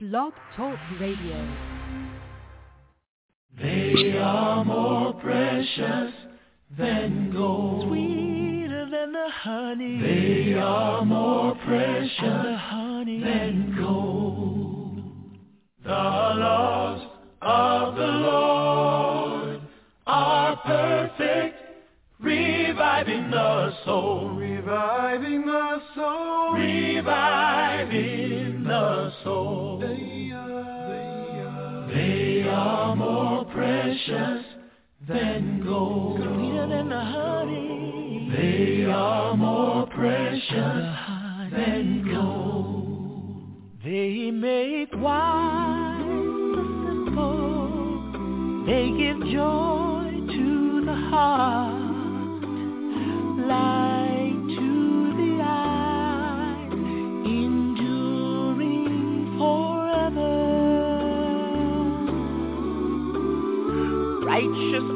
Blog Talk Radio. They are more precious than gold. Sweeter than the honey. They are more precious the honey. than gold. The laws of the Lord are perfect, reviving the soul, Reviving the soul. reviving the soul. They are, more precious than gold. sweeter than the honey. They are more precious than gold. They make wise the simple. They give joy to the heart.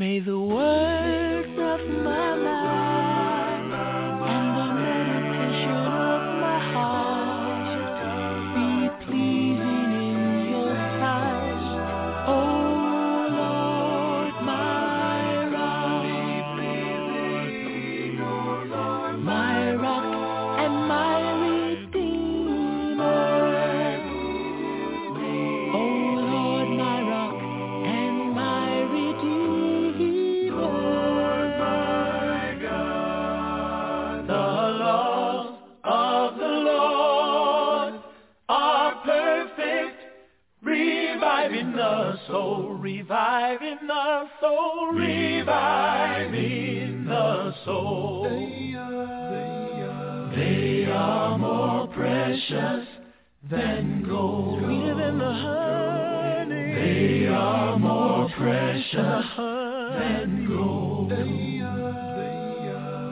May the words of my mouth soul, reviving the soul, reviving the soul. They are they are more precious than gold. Sweeter than the honey. They are more precious than gold.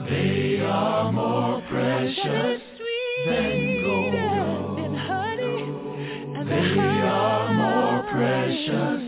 They are more precious than gold. Than honey. And the They are more precious than gold.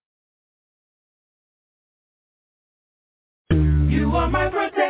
You are my protector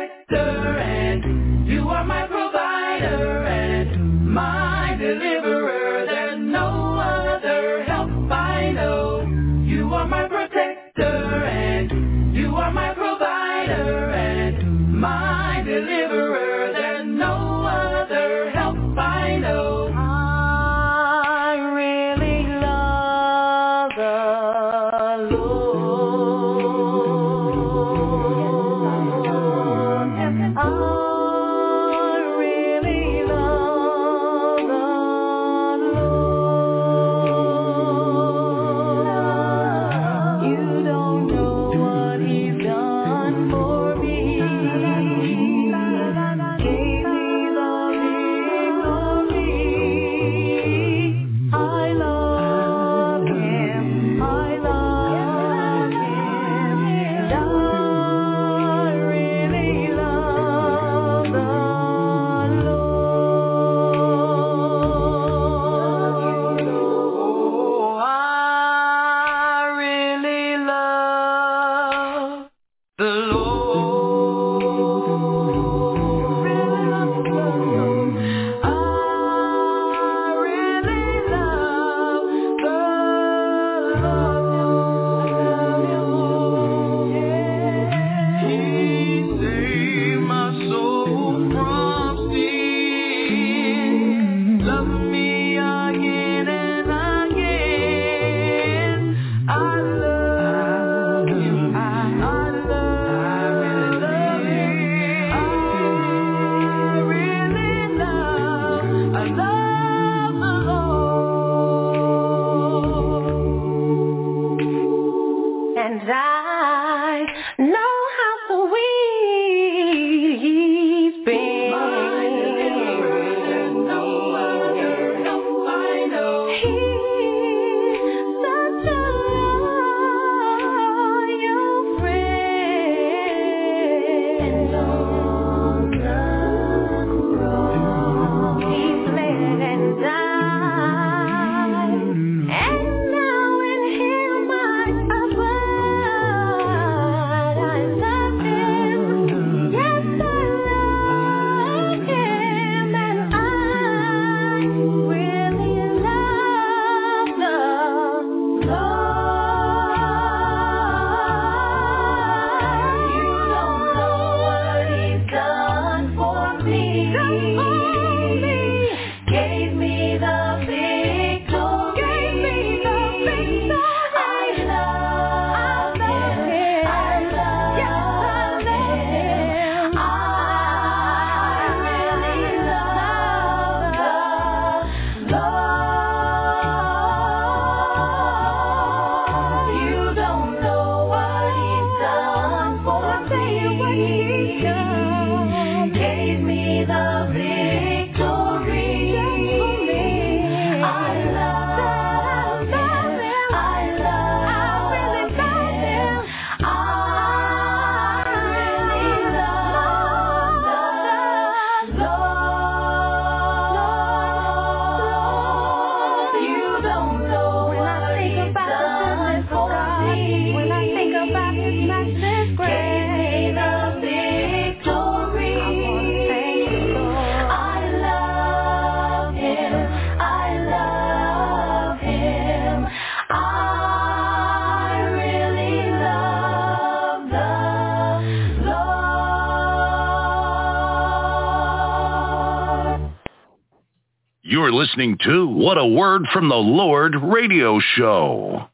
You're listening to What a Word from the Lord radio show.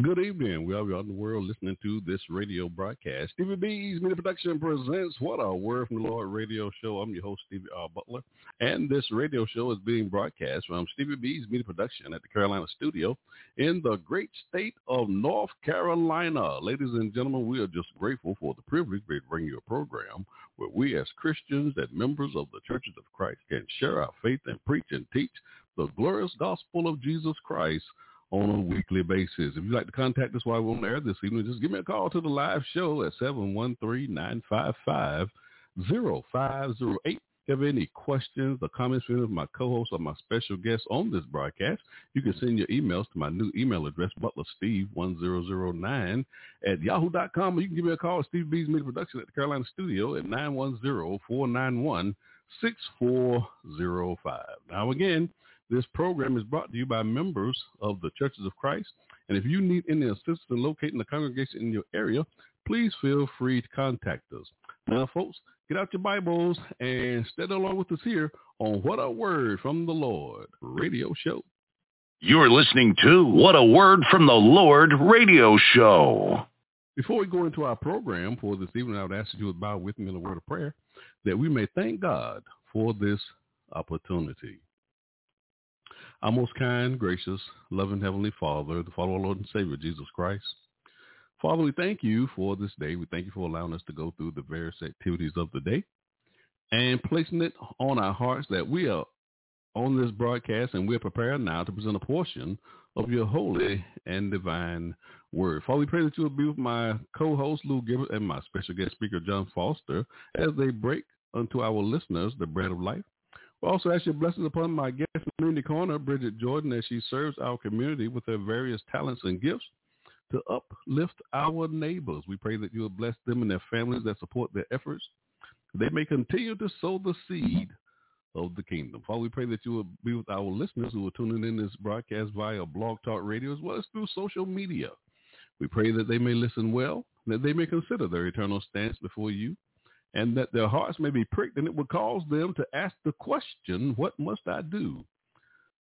Good evening. We are out in the world listening to this radio broadcast. Stevie B's Media Production presents What a Word from the Lord radio show. I'm your host, Stevie R. Butler. And this radio show is being broadcast from Stevie B's Media Production at the Carolina studio in the great state of North Carolina. Ladies and gentlemen, we are just grateful for the privilege to bring you a program where we as Christians and members of the churches of Christ can share our faith and preach and teach the glorious gospel of Jesus Christ on a weekly basis. If you'd like to contact us while we're on air this evening, just give me a call to the live show at 713-955-0508. If you have any questions or comments for any of my co-hosts or my special guests on this broadcast, you can send your emails to my new email address, butlersteve1009 at yahoo.com, or you can give me a call at Stevie B's Media Production at the Carolina Studio at 910-491-6405. Now, again, this program is brought to you by members of the Churches of Christ. And if you need any assistance in locating the congregation in your area, please feel free to contact us. Now, folks, get out your Bibles and study along with us here on What a Word from the Lord radio show. You're listening to What a Word from the Lord radio show. Before we go into our program for this evening, I would ask that you to bow with me in a word of prayer that we may thank God for this opportunity. Our most kind, gracious, loving Heavenly Father, the Father, Lord and Savior, Jesus Christ. Father, we thank you for this day. We thank you for allowing us to go through the various activities of the day and placing it on our hearts that we are on this broadcast and we're prepared now to present a portion of your holy and divine word. Father, we pray that you will be with my co-host, Lou Gilbert, and my special guest speaker, John Foster, as they break unto our listeners the bread of life. Also ask your blessings upon my guest community corner, Bridget Jordan, as she serves our community with her various talents and gifts to uplift our neighbors. We pray that you will bless them and their families that support their efforts. They may continue to sow the seed of the kingdom. Father, we pray that you will be with our listeners who are tuning in this broadcast via Blog Talk Radio as well as through social media. We pray that they may listen well, that they may consider their eternal stance before you, and that their hearts may be pricked, and it would cause them to ask the question, what must I do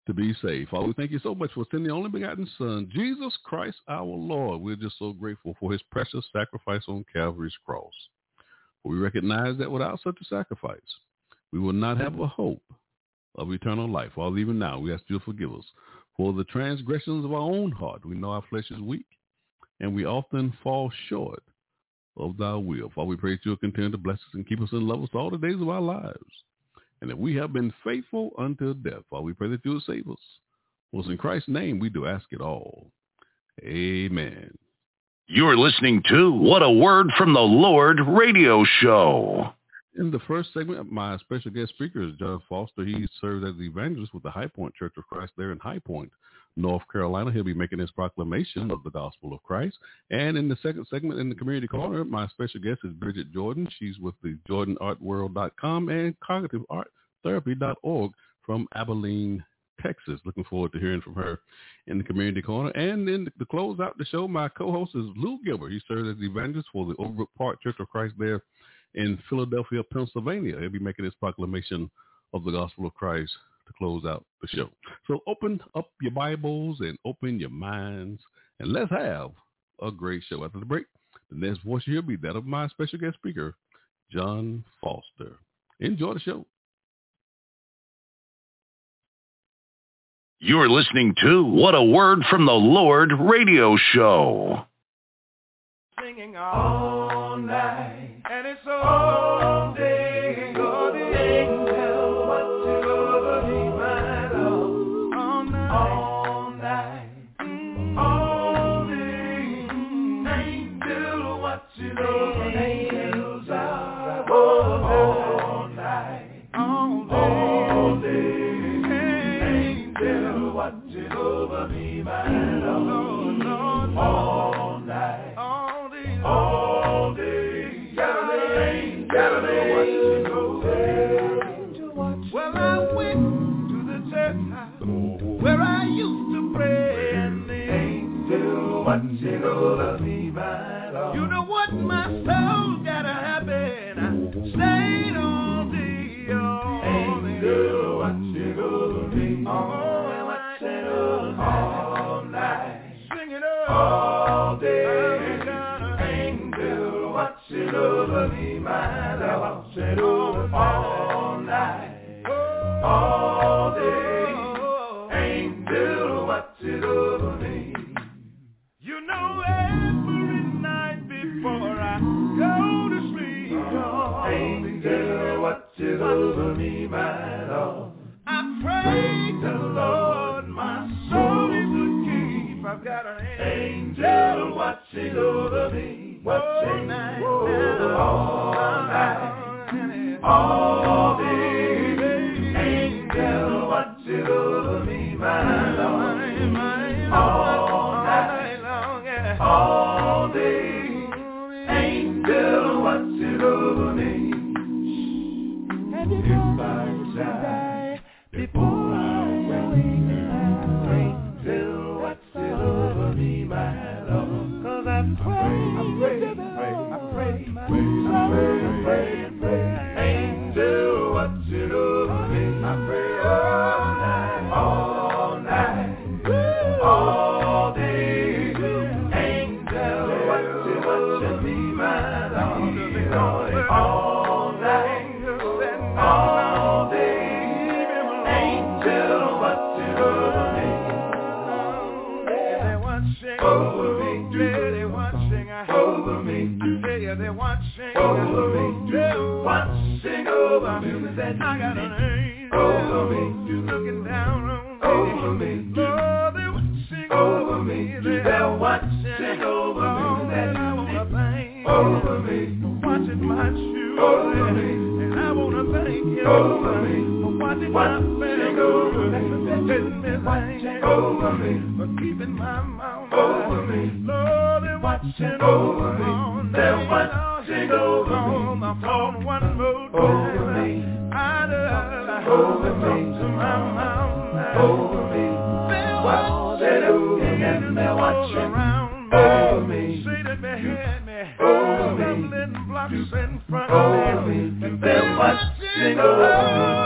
to be saved? Father, we thank you so much for sending the only begotten Son, Jesus Christ our Lord. We're just so grateful for his precious sacrifice on Calvary's cross. We recognize that without such a sacrifice, we will not have a hope of eternal life. Father, even now, we ask you to forgive us for the transgressions of our own heart. We know our flesh is weak, and we often fall short of thy will. Father, we pray that you'll continue to bless us and keep us in love us all the days of our lives. And if we have been faithful until death. Father, we pray that you will save us. For in Christ's name we do ask it all. Amen. You're listening to What a Word from the Lord radio show. In the first segment, my special guest speaker is John Foster. He serves as the evangelist with the High Point Church of Christ there in High Point, North Carolina. He'll be making his proclamation of the gospel of Christ. And in the second segment in the community corner, my special guest is Bridget Jordan. She's with the jordanartworld.com and cognitivearttherapy.org from Abilene, Texas. Looking forward to hearing from her in the community corner. And then to close out the show, my co-host is Lou Gilbert. He serves as the evangelist for the Overbrook Park Church of Christ there in Philadelphia, Pennsylvania. He'll be making his proclamation of the gospel of Christ to close out the show. So open up your Bibles and open your minds and let's have a great show. After the break, the next voice you'll be that of my special guest speaker, John Foster. Enjoy the show. You're listening to What a Word from the Lord radio show. Singing all night, and it's all over me, on they're me. watching over me, phone one more over me, I love Over me. to my over me, They're watching over me, and they're watching over me, behind me. Over me. Over me, they're watching over me,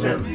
watching,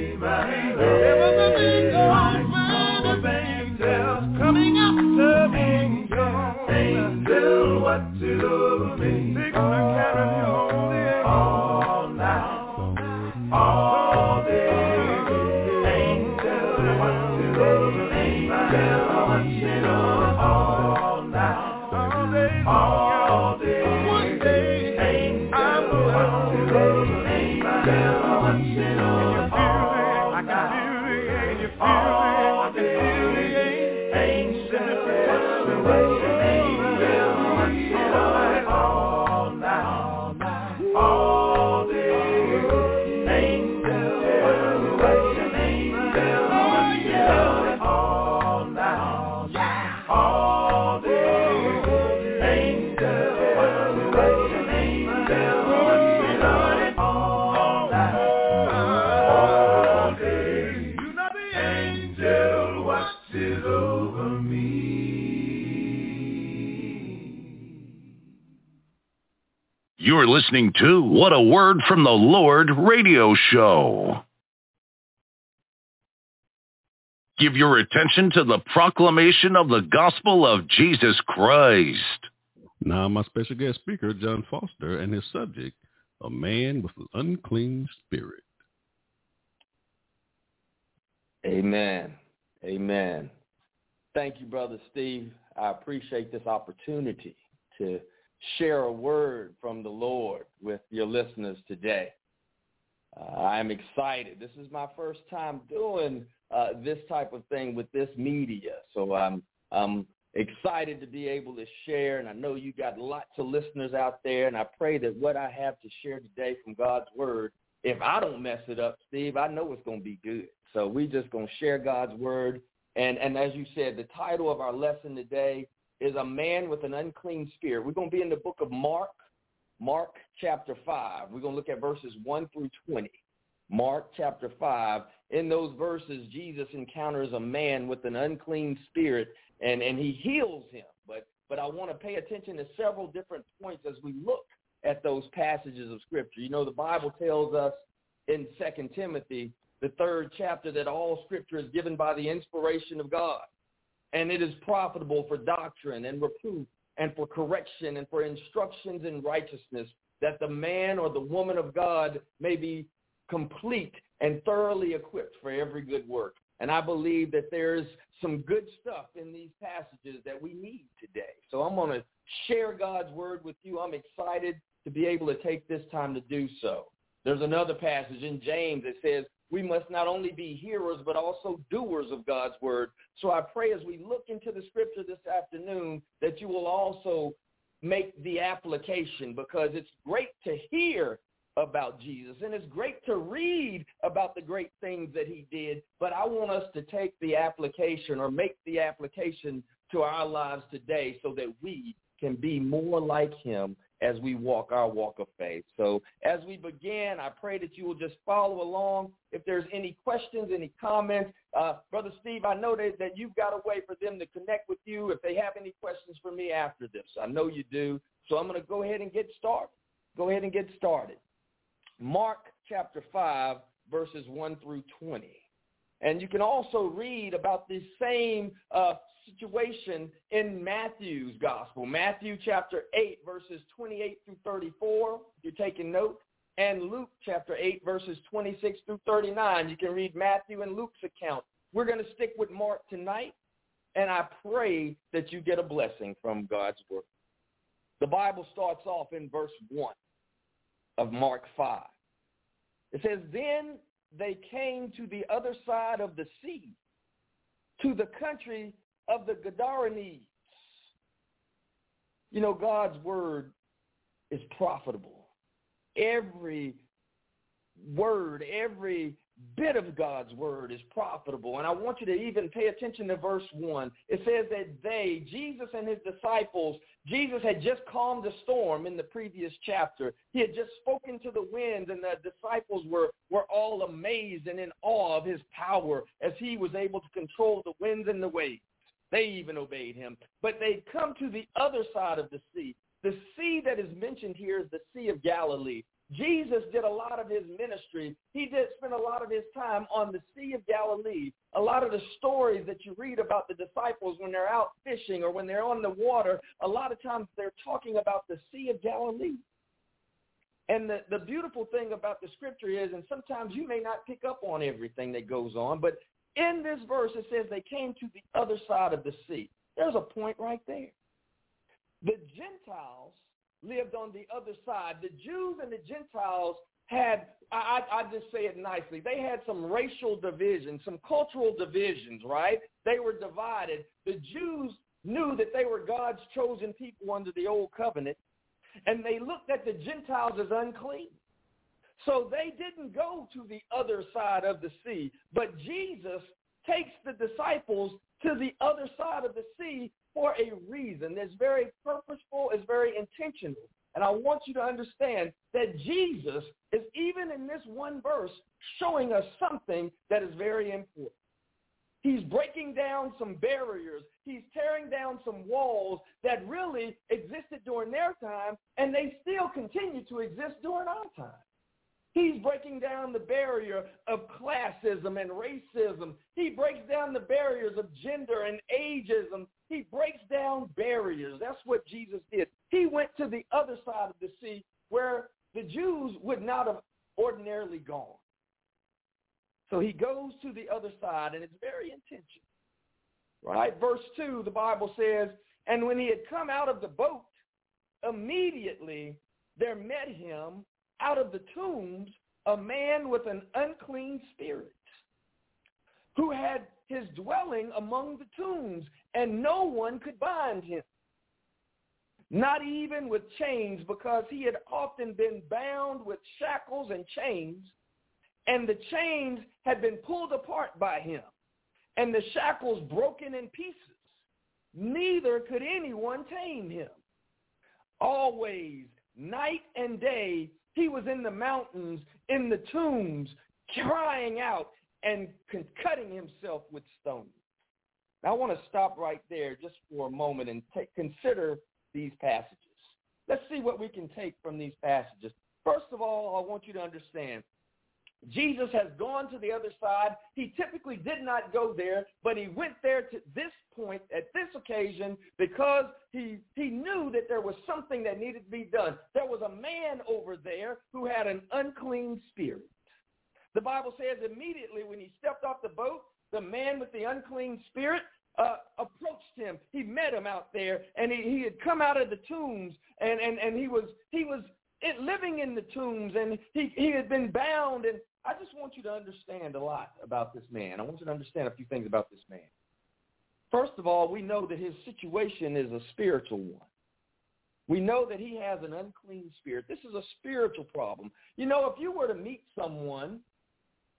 listening to What a Word from the Lord radio show. Give your attention to the proclamation of the gospel of Jesus Christ. Now, my special guest speaker, John Foster, and his subject, a man with an unclean spirit. Amen. Amen. Thank you, Brother Steve. I appreciate this opportunity to share a word from the Lord with your listeners today. Uh, I'm excited. This is my first time doing uh, this type of thing with this media, so I'm I'm excited to be able to share. And I know you got lots of listeners out there, and I pray that what I have to share today from God's word, if I don't mess it up, Steve, I know it's going to be good. So we're just going to share God's word. And and as you said, the title of our lesson today is a man with an unclean spirit. We're going to be in the book of Mark, Mark chapter 5. We're going to look at verses 1 through 20. Mark chapter 5. In those verses, Jesus encounters a man with an unclean spirit and, and he heals him. But, but I want to pay attention to several different points as we look at those passages of Scripture. You know, the Bible tells us in Second Timothy, the third chapter, that all Scripture is given by the inspiration of God. And it is profitable for doctrine and reproof and for correction and for instructions in righteousness, that the man or the woman of God may be complete and thoroughly equipped for every good work. And I believe that there's some good stuff in these passages that we need today. So I'm going to share God's word with you. I'm excited to be able to take this time to do so. There's another passage in James that says we must not only be hearers but also doers of God's word. So I pray as we look into the scripture this afternoon that you will also make the application because it's great to hear about Jesus. And it's great to read about the great things that he did, but I want us to take the application or make the application to our lives today so that we can be more like him as we walk our walk of faith. So as we begin, I pray that you will just follow along. If there's any questions, any comments, uh, Brother Steve, I know that, that you've got a way for them to connect with you if they have any questions for me after this. I know you do. So I'm going to go ahead and get started. Go ahead and get started. Mark chapter 5, verses 1 through 20. And you can also read about the same uh, situation in Matthew's gospel. Matthew chapter 8, verses 28 through 34, if you're taking note, and Luke chapter 8, verses 26 through 39. You can read Matthew and Luke's account. We're going to stick with Mark tonight, and I pray that you get a blessing from God's word. The Bible starts off in verse 1 of Mark 5. It says, Then they came to the other side of the sea, to the country of the Gadarenes. You know, God's word is profitable. Every word, every bit of God's word is profitable. And I want you to even pay attention to verse 1. It says that they, Jesus and his disciples, Jesus had just calmed the storm in the previous chapter. He had just spoken to the winds and the disciples were, were all amazed and in awe of his power as he was able to control the winds and the waves. They even obeyed him. But they come to the other side of the sea. The sea that is mentioned here is the Sea of Galilee. Jesus did a lot of his ministry. He did spend a lot of his time on the Sea of Galilee. A lot of the stories that you read about the disciples when they're out fishing or when they're on the water, a lot of times they're talking about the Sea of Galilee. And the, the beautiful thing about the scripture is, and sometimes you may not pick up on everything that goes on, but in this verse it says they came to the other side of the sea. There's a point right there. The Gentiles lived on the other side. The Jews and the Gentiles had, I, I, just say it nicely, they had some racial divisions, some cultural divisions, right? They were divided. The Jews knew that they were God's chosen people under the old covenant, and they looked at the Gentiles as unclean. So they didn't go to the other side of the sea, but Jesus takes the disciples to the other side of the sea for a reason It's very purposeful, It's very intentional. And I want you to understand that Jesus is even in this one verse showing us something that is very important. He's breaking down some barriers. He's tearing down some walls that really existed during their time, and they still continue to exist during our time. He's breaking down the barrier of classism and racism. He breaks down the barriers of gender and ageism. He breaks down barriers. That's what Jesus did. He went to the other side of the sea where the Jews would not have ordinarily gone. So he goes to the other side, and it's very intentional. Right? Verse 2, the Bible says, And when he had come out of the boat, immediately there met him out of the tombs a man with an unclean spirit who had his dwelling among the tombs, and no one could bind him, not even with chains, because he had often been bound with shackles and chains, and the chains had been pulled apart by him, and the shackles broken in pieces. Neither could anyone tame him. Always, night and day, he was in the mountains, in the tombs, crying out and cutting himself with stones. Now, I want to stop right there just for a moment and take, consider these passages. Let's see what we can take from these passages. First of all, I want you to understand Jesus has gone to the other side. He typically did not go there, but he went there to this point at this occasion because he, he knew that there was something that needed to be done. There was a man over there who had an unclean spirit. The Bible says immediately when he stepped off the boat, the man with the unclean spirit uh, approached him. He met him out there, and he, he had come out of the tombs, and, and, and he was he was living in the tombs, and he, he had been bound. And I just want you to understand a lot about this man. I want you to understand a few things about this man. First of all, we know that his situation is a spiritual one. We know that he has an unclean spirit. This is a spiritual problem. You know, if you were to meet someone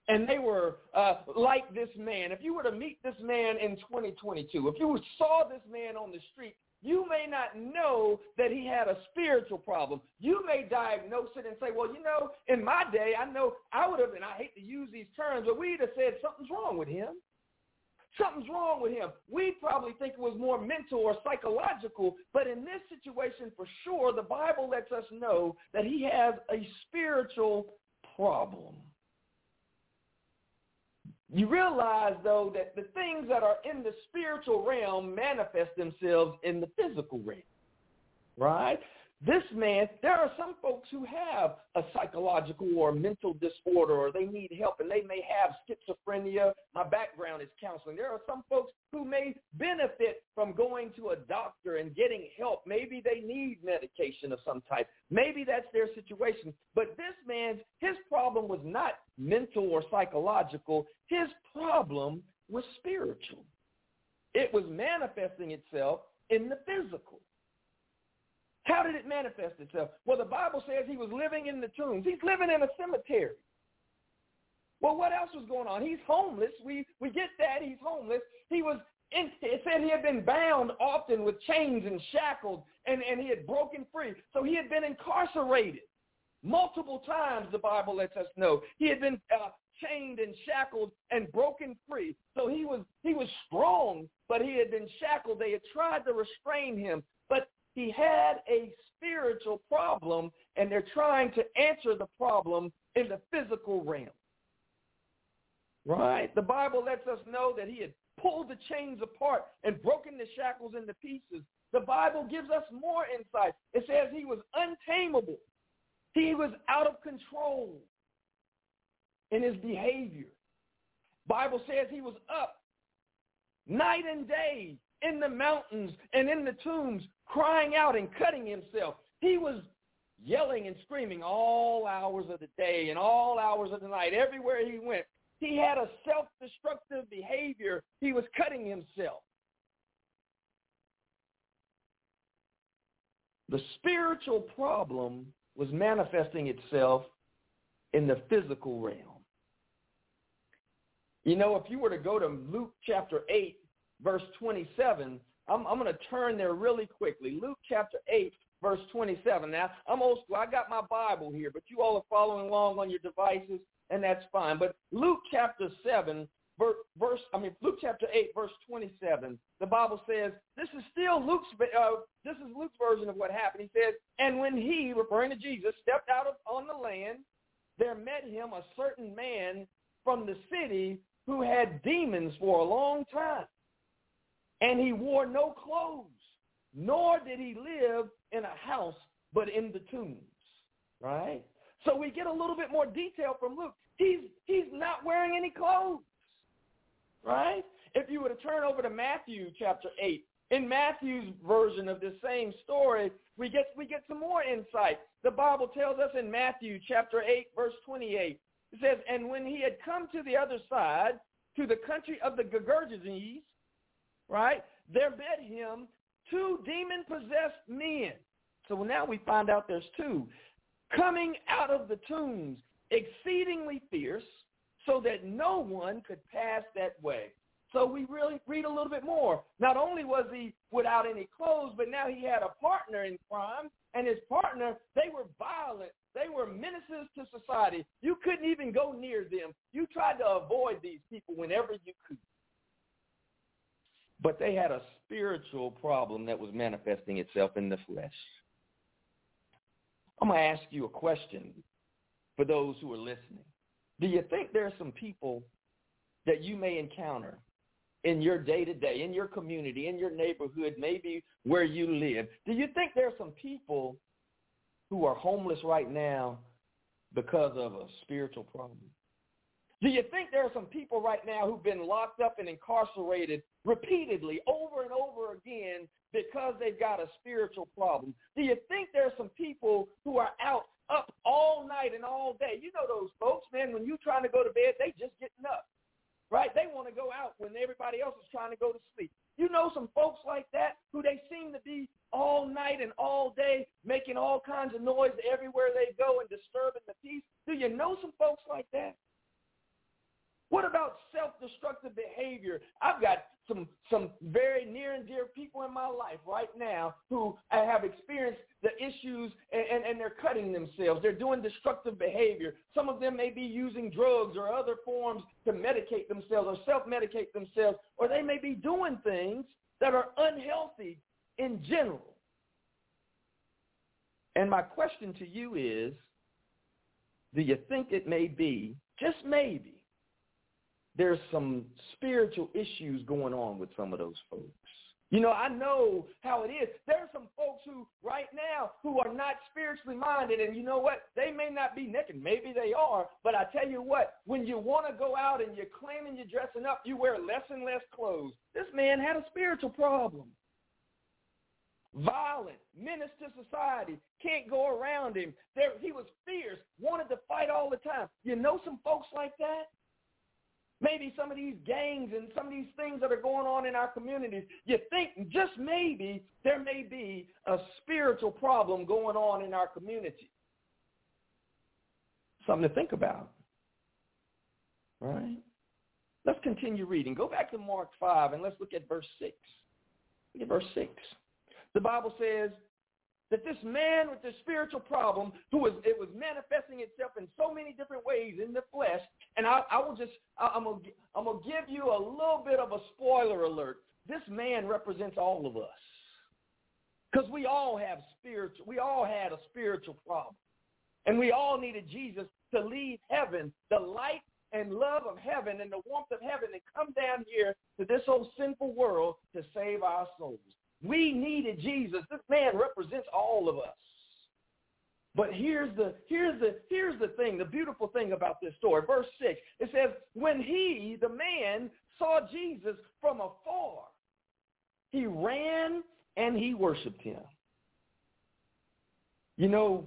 and they were uh, like this man, if you were to meet this man in 2022, if you saw this man on the street, you may not know that he had a spiritual problem. You may diagnose it and say, well, you know, in my day, I know I would have, and I hate to use these terms, but we'd have said something's wrong with him. Something's wrong with him. We probably think it was more mental or psychological, but in this situation, for sure, the Bible lets us know that he has a spiritual problem. You realize, though, that the things that are in the spiritual realm manifest themselves in the physical realm, right? This man, there are some folks who have a psychological or mental disorder or they need help and they may have schizophrenia. My background is counseling. There are some folks who may benefit from going to a doctor and getting help. Maybe they need medication of some type. Maybe that's their situation. But this man's, his problem was not mental or psychological. His problem was spiritual. It was manifesting itself in the physical. How did it manifest itself? Well, the Bible says he was living in the tombs. He's living in a cemetery. Well, what else was going on? He's homeless. We we get that he's homeless. He was in, it said he had been bound often with chains and shackled, and, and he had broken free. So he had been incarcerated multiple times, the Bible lets us know. He had been uh, chained and shackled and broken free. So he was he was strong, but he had been shackled. They had tried to restrain him, he had a spiritual problem, and they're trying to answer the problem in the physical realm. Right? The Bible lets us know that he had pulled the chains apart and broken the shackles into pieces. The Bible gives us more insight. It says he was untamable. He was out of control in his behavior. Bible says he was up night and day in the mountains and in the tombs, crying out and cutting himself. He was yelling and screaming all hours of the day and all hours of the night, everywhere he went. He had a self-destructive behavior. He was cutting himself. The spiritual problem was manifesting itself in the physical realm. You know, if you were to go to Luke chapter 8, verse 27. I'm, I'm going to turn there really quickly. Luke chapter 8, verse 27. Now, I'm old school. I got my Bible here, but you all are following along on your devices, and that's fine. But Luke chapter 7, verse, I mean, Luke chapter 8, verse 27, the Bible says, this is still Luke's, uh, this is Luke's version of what happened. He says, and when he, referring to Jesus, stepped out of, on the land, there met him a certain man from the city who had demons for a long time and he wore no clothes, nor did he live in a house, but in the tombs. Right? So we get a little bit more detail from Luke. He's he's not wearing any clothes. Right? If you were to turn over to Matthew chapter 8, in Matthew's version of this same story, we get we get some more insight. The Bible tells us in Matthew chapter 8 verse 28. It says, "And when he had come to the other side, to the country of the Gergesenes, right? There met him two demon-possessed men. So now we find out there's two. Coming out of the tombs, exceedingly fierce, so that no one could pass that way. So we really read a little bit more. Not only was he without any clothes, but now he had a partner in crime, and his partner, they were violent. They were menaces to society. You couldn't even go near them. You tried to avoid these people whenever you could. But they had a spiritual problem that was manifesting itself in the flesh. I'm going to ask you a question for those who are listening. Do you think there are some people that you may encounter in your day-to-day, in your community, in your neighborhood, maybe where you live? Do you think there are some people who are homeless right now because of a spiritual problem? Do you think there are some people right now who've been locked up and incarcerated repeatedly over and over again because they've got a spiritual problem? Do you think there are some people who are out up all night and all day? You know those folks, man, when you're trying to go to bed, they just getting up. Right? They want to go out when everybody else is trying to go to sleep. You know some folks like that who they seem to be all night and all day making all kinds of noise everywhere they go and disturbing the peace. Do you know some folks like that? What about self-destructive behavior? I've got some some very near and dear people in my life right now who have experienced the issues and, and, and, they're cutting themselves. They're doing destructive behavior. Some of them may be using drugs or other forms to medicate themselves or self-medicate themselves, or they may be doing things that are unhealthy in general. And my question to you is, do you think it may be, just maybe, there's some spiritual issues going on with some of those folks. You know, I know how it is. There are some folks who right now who are not spiritually minded and you know what? They may not be naked. Maybe they are. But I tell you what, when you want to go out and you're claiming you're dressing up, you wear less and less clothes. This man had a spiritual problem. Violent, menace to society, can't go around him. There, he was fierce, wanted to fight all the time. You know some folks like that? Maybe some of these gangs and some of these things that are going on in our communities, you think just maybe there may be a spiritual problem going on in our community. Something to think about. Right? Let's continue reading. Go back to Mark 5 and let's look at verse 6. Look at verse 6. The Bible says, that this man with this spiritual problem, who was it was manifesting itself in so many different ways in the flesh, and I, I will just I, I'm gonna I'm gonna give you a little bit of a spoiler alert. This man represents all of us, because we all have spiritual we all had a spiritual problem, and we all needed Jesus to leave heaven, the light and love of heaven and the warmth of heaven, and come down here to this old sinful world to save our souls. We needed Jesus. This man represents all of us. But here's the here's the here's the thing, the beautiful thing about this story. Verse 6. It says, "When he, the man, saw Jesus from afar, he ran and he worshiped him." You know,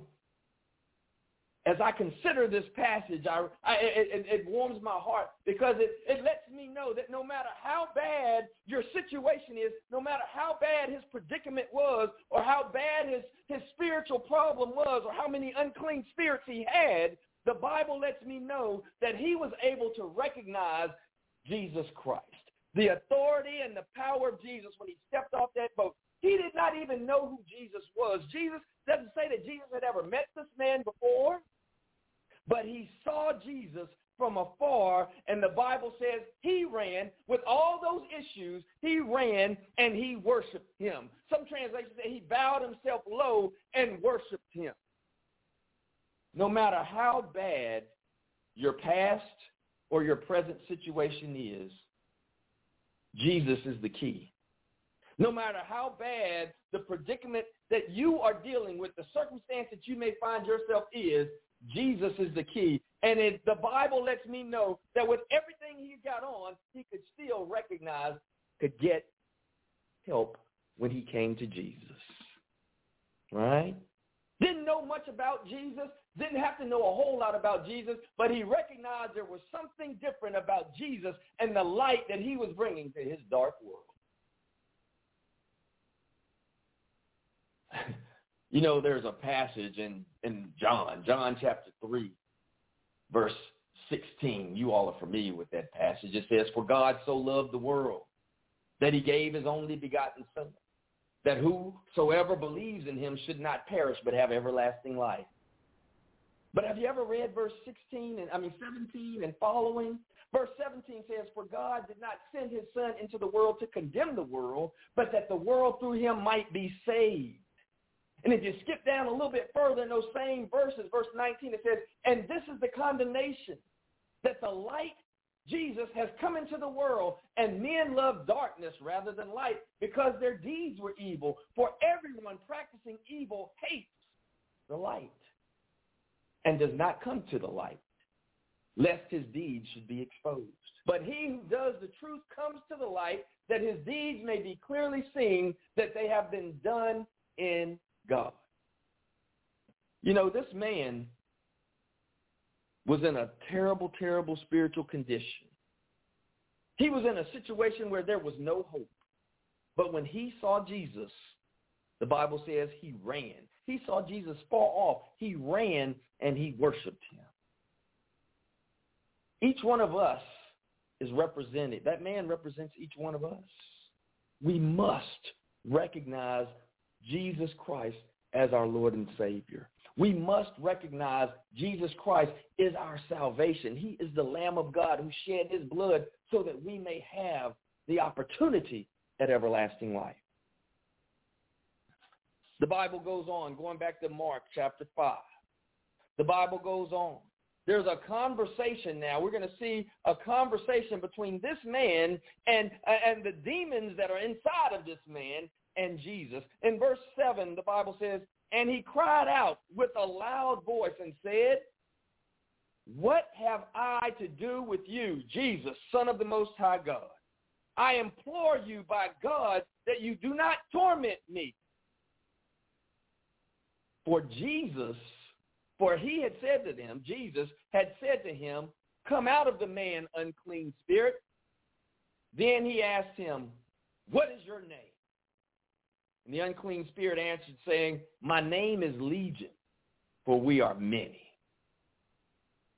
as I consider this passage, I, I, it, it, warms my heart because it, it lets me know that no matter how bad your situation is, no matter how bad his predicament was, or how bad his, his spiritual problem was, or how many unclean spirits he had, the Bible lets me know that he was able to recognize Jesus Christ. The authority and the power of Jesus when he stepped off that boat. He did not even know who Jesus was. Jesus doesn't say that Jesus had ever met this man before. But he saw Jesus from afar, and the Bible says he ran with all those issues. He ran and he worshiped him. Some translations say he bowed himself low and worshiped him. No matter how bad your past or your present situation is, Jesus is the key. No matter how bad the predicament that you are dealing with, the circumstance that you may find yourself is, Jesus is the key. And it, the Bible lets me know that with everything he got on, he could still recognize, could get help when he came to Jesus. Right? Didn't know much about Jesus, didn't have to know a whole lot about Jesus, but he recognized there was something different about Jesus and the light that he was bringing to his dark world. You know, there's a passage in, in John, John chapter 3, verse 16. You all are familiar with that passage. It says, For God so loved the world that he gave his only begotten Son, that whosoever believes in him should not perish but have everlasting life. But have you ever read verse 16 and I mean 17 and following? Verse 17 says, For God did not send his son into the world to condemn the world, but that the world through him might be saved. And if you skip down a little bit further in those same verses, verse 19, it says, And this is the condemnation, that the light, Jesus, has come into the world, and men love darkness rather than light because their deeds were evil. For everyone practicing evil hates the light and does not come to the light lest his deeds should be exposed. But he who does the truth comes to the light, that his deeds may be clearly seen, that they have been done in God. You know, this man was in a terrible, terrible spiritual condition. He was in a situation where there was no hope. But when he saw Jesus, the Bible says he ran. He saw Jesus fall off. He ran and he worshiped him. Each one of us is represented. That man represents each one of us. We must recognize Jesus Christ as our Lord and Savior. We must recognize Jesus Christ is our salvation. He is the Lamb of God who shed his blood so that we may have the opportunity at everlasting life. The Bible goes on, going back to Mark chapter 5. The Bible goes on. There's a conversation now. We're going to see a conversation between this man and, and the demons that are inside of this man and Jesus. In verse 7, the Bible says, And he cried out with a loud voice and said, What have I to do with you, Jesus, Son of the Most High God? I implore you by God that you do not torment me. For Jesus for he had said to them, Jesus had said to him, come out of the man, unclean spirit. Then he asked him, what is your name? And the unclean spirit answered, saying, my name is Legion, for we are many.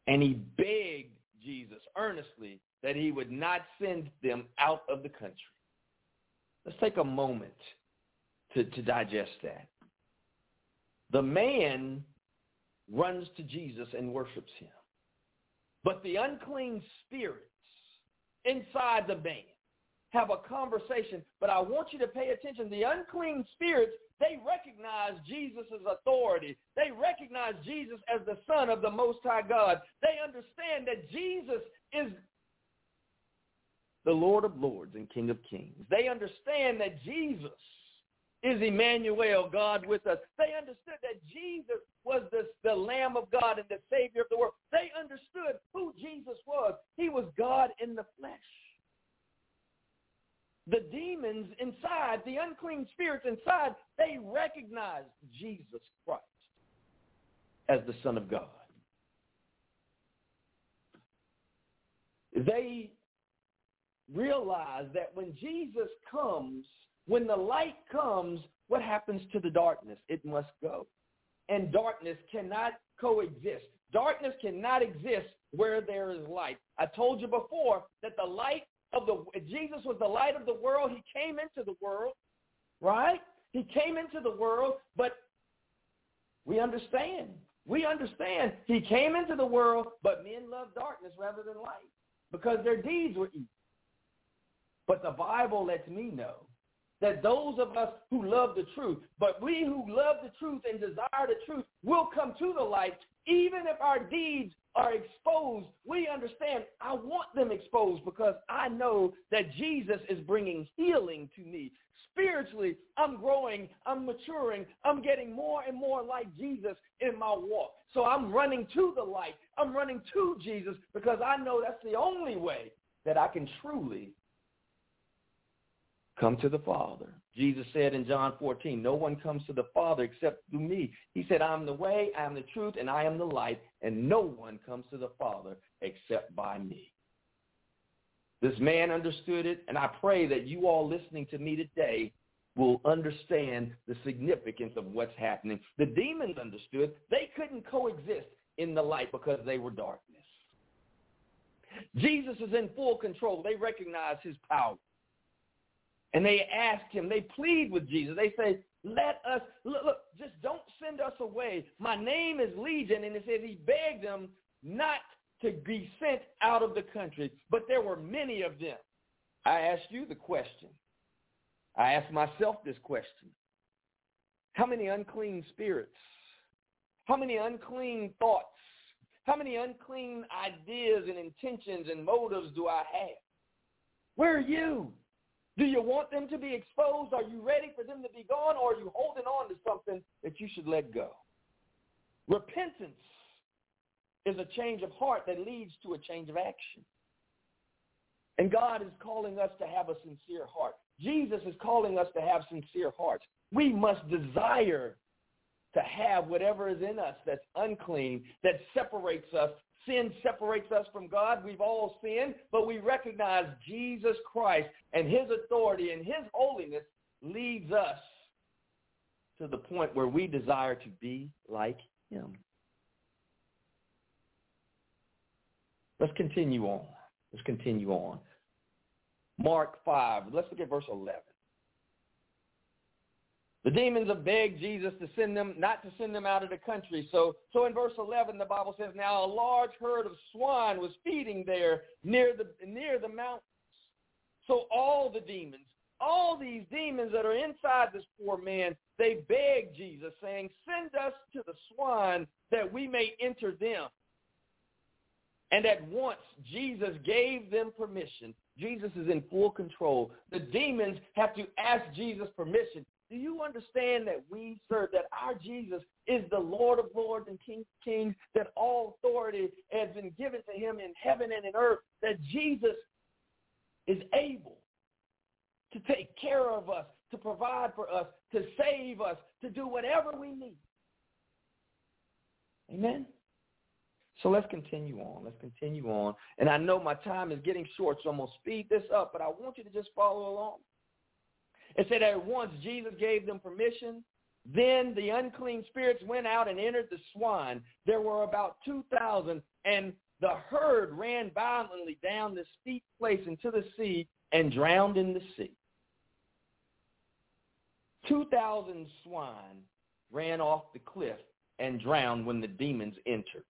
And he begged Jesus earnestly that he would not send them out of the country. Let's take a moment to, to digest that. The man runs to Jesus and worships him. But the unclean spirits inside the man have a conversation, but I want you to pay attention. The unclean spirits, they recognize Jesus' authority. They recognize Jesus as the Son of the Most High God. They understand that Jesus is the Lord of Lords and King of Kings. They understand that Jesus is Emmanuel, God with us. They understood that Jesus was the, the Lamb of God and the Savior of the world. They understood who Jesus was. He was God in the flesh. The demons inside, the unclean spirits inside, they recognized Jesus Christ as the Son of God. They realize that when Jesus comes, when the light comes, what happens to the darkness? It must go. And darkness cannot coexist. Darkness cannot exist where there is light. I told you before that the light of the, Jesus was the light of the world. He came into the world, right? He came into the world, but we understand. We understand. He came into the world, but men love darkness rather than light because their deeds were evil. But the Bible lets me know that those of us who love the truth, but we who love the truth and desire the truth will come to the light even if our deeds are exposed. We understand I want them exposed because I know that Jesus is bringing healing to me. Spiritually, I'm growing, I'm maturing, I'm getting more and more like Jesus in my walk. So I'm running to the light. I'm running to Jesus because I know that's the only way that I can truly come to the Father. Jesus said in John 14, no one comes to the Father except through me. He said, I am the way, I am the truth, and I am the light, and no one comes to the Father except by me. This man understood it, and I pray that you all listening to me today will understand the significance of what's happening. The demons understood they couldn't coexist in the light because they were darkness. Jesus is in full control. They recognize his power. And they ask him, they plead with Jesus. They say, let us, look, look, just don't send us away. My name is Legion. And it says he begged them not to be sent out of the country. But there were many of them. I asked you the question. I asked myself this question. How many unclean spirits? How many unclean thoughts? How many unclean ideas and intentions and motives do I have? Where are you? Do you want them to be exposed? Are you ready for them to be gone? Or are you holding on to something that you should let go? Repentance is a change of heart that leads to a change of action. And God is calling us to have a sincere heart. Jesus is calling us to have sincere hearts. We must desire to have whatever is in us that's unclean, that separates us. Sin separates us from God. We've all sinned, but we recognize Jesus Christ and his authority and his holiness leads us to the point where we desire to be like him. Let's continue on. Let's continue on. Mark 5. Let's look at verse 11. The demons have begged Jesus to send them, not to send them out of the country. So, so in verse 11, the Bible says, now a large herd of swine was feeding there near the, near the mountains. So all the demons, all these demons that are inside this poor man, they begged Jesus saying, send us to the swine that we may enter them. And at once Jesus gave them permission. Jesus is in full control. The demons have to ask Jesus permission. Do you understand that we serve, that our Jesus is the Lord of lords and King of kings, that all authority has been given to him in heaven and in earth, that Jesus is able to take care of us, to provide for us, to save us, to do whatever we need. Amen? So let's continue on. Let's continue on. And I know my time is getting short, so I'm going to speed this up, but I want you to just follow along. It said at once Jesus gave them permission. Then the unclean spirits went out and entered the swine. There were about 2,000, and the herd ran violently down the steep place into the sea and drowned in the sea. 2,000 swine ran off the cliff and drowned when the demons entered.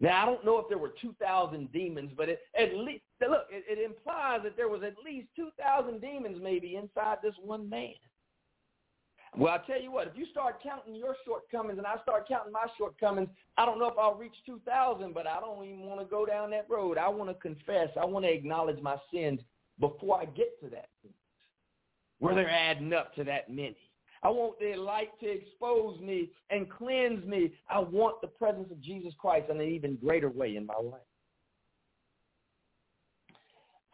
Now, I don't know if there were 2,000 demons, but it, at least, look, it, it implies that there was at least 2,000 demons maybe inside this one man. Well, I'll tell you what, if you start counting your shortcomings and I start counting my shortcomings, I don't know if I'll reach 2,000, but I don't even want to go down that road. I want to confess. I want to acknowledge my sins before I get to that where they're adding up to that many. I want their light to expose me and cleanse me. I want the presence of Jesus Christ in an even greater way in my life.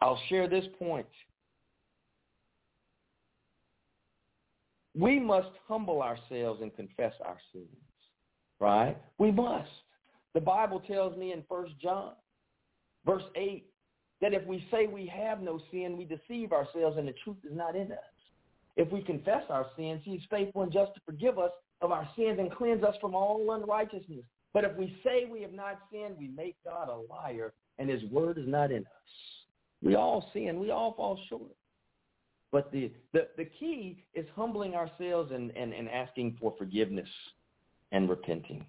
I'll share this point. We must humble ourselves and confess our sins, right? We must. The Bible tells me in 1 John, verse 8, that if we say we have no sin, we deceive ourselves and the truth is not in us. If we confess our sins, he is faithful and just to forgive us of our sins and cleanse us from all unrighteousness. But if we say we have not sinned, we make God a liar and his word is not in us. We all sin. We all fall short. But the, the, the key is humbling ourselves and, and, and asking for forgiveness and repenting.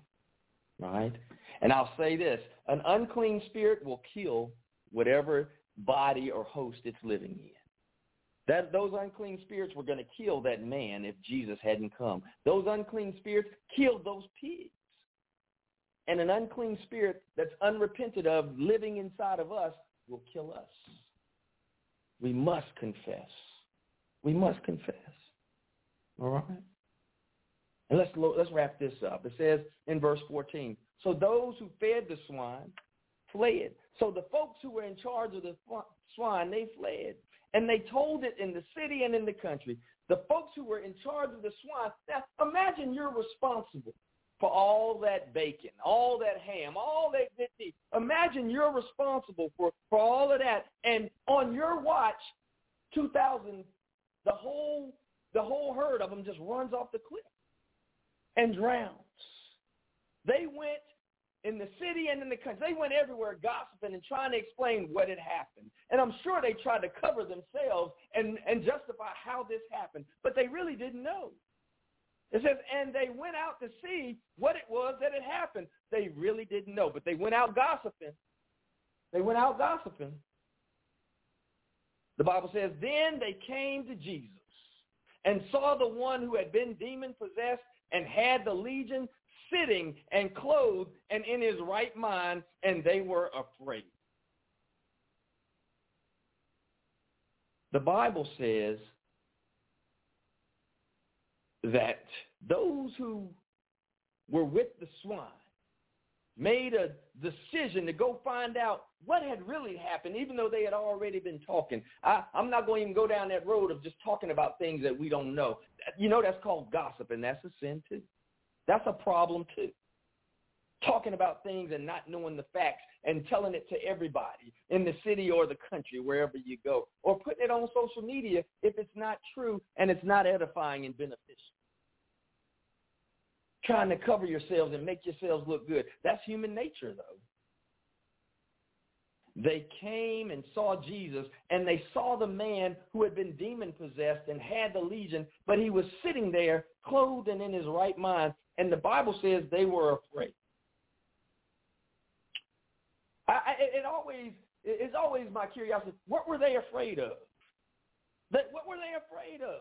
Right? And I'll say this, an unclean spirit will kill whatever body or host it's living in. That those unclean spirits were going to kill that man if Jesus hadn't come. Those unclean spirits killed those pigs. And an unclean spirit that's unrepented of living inside of us will kill us. We must confess. We must confess. All right? And let's, let's wrap this up. It says in verse 14, so those who fed the swine fled. So the folks who were in charge of the swine, they fled. And they told it in the city and in the country. The folks who were in charge of the swine. Now, imagine you're responsible for all that bacon, all that ham, all that good. Imagine you're responsible for, for all of that. And on your watch, 2,000, the whole, the whole herd of them just runs off the cliff and drowns. They went in the city and in the country. They went everywhere gossiping and trying to explain what had happened. And I'm sure they tried to cover themselves and, and justify how this happened, but they really didn't know. It says, and they went out to see what it was that had happened. They really didn't know, but they went out gossiping. They went out gossiping. The Bible says, then they came to Jesus and saw the one who had been demon possessed and had the legion sitting and clothed and in his right mind, and they were afraid. The Bible says that those who were with the swine made a decision to go find out what had really happened, even though they had already been talking. I, I'm not going to even go down that road of just talking about things that we don't know. You know, that's called gossip, and that's a sin too. That's a problem too. Talking about things and not knowing the facts and telling it to everybody in the city or the country, wherever you go, or putting it on social media if it's not true and it's not edifying and beneficial trying to cover yourselves and make yourselves look good. That's human nature, though. They came and saw Jesus, and they saw the man who had been demon-possessed and had the legion, but he was sitting there, clothed and in his right mind, and the Bible says they were afraid. I, I, it always it's always my curiosity. What were they afraid of? That, what were they afraid of?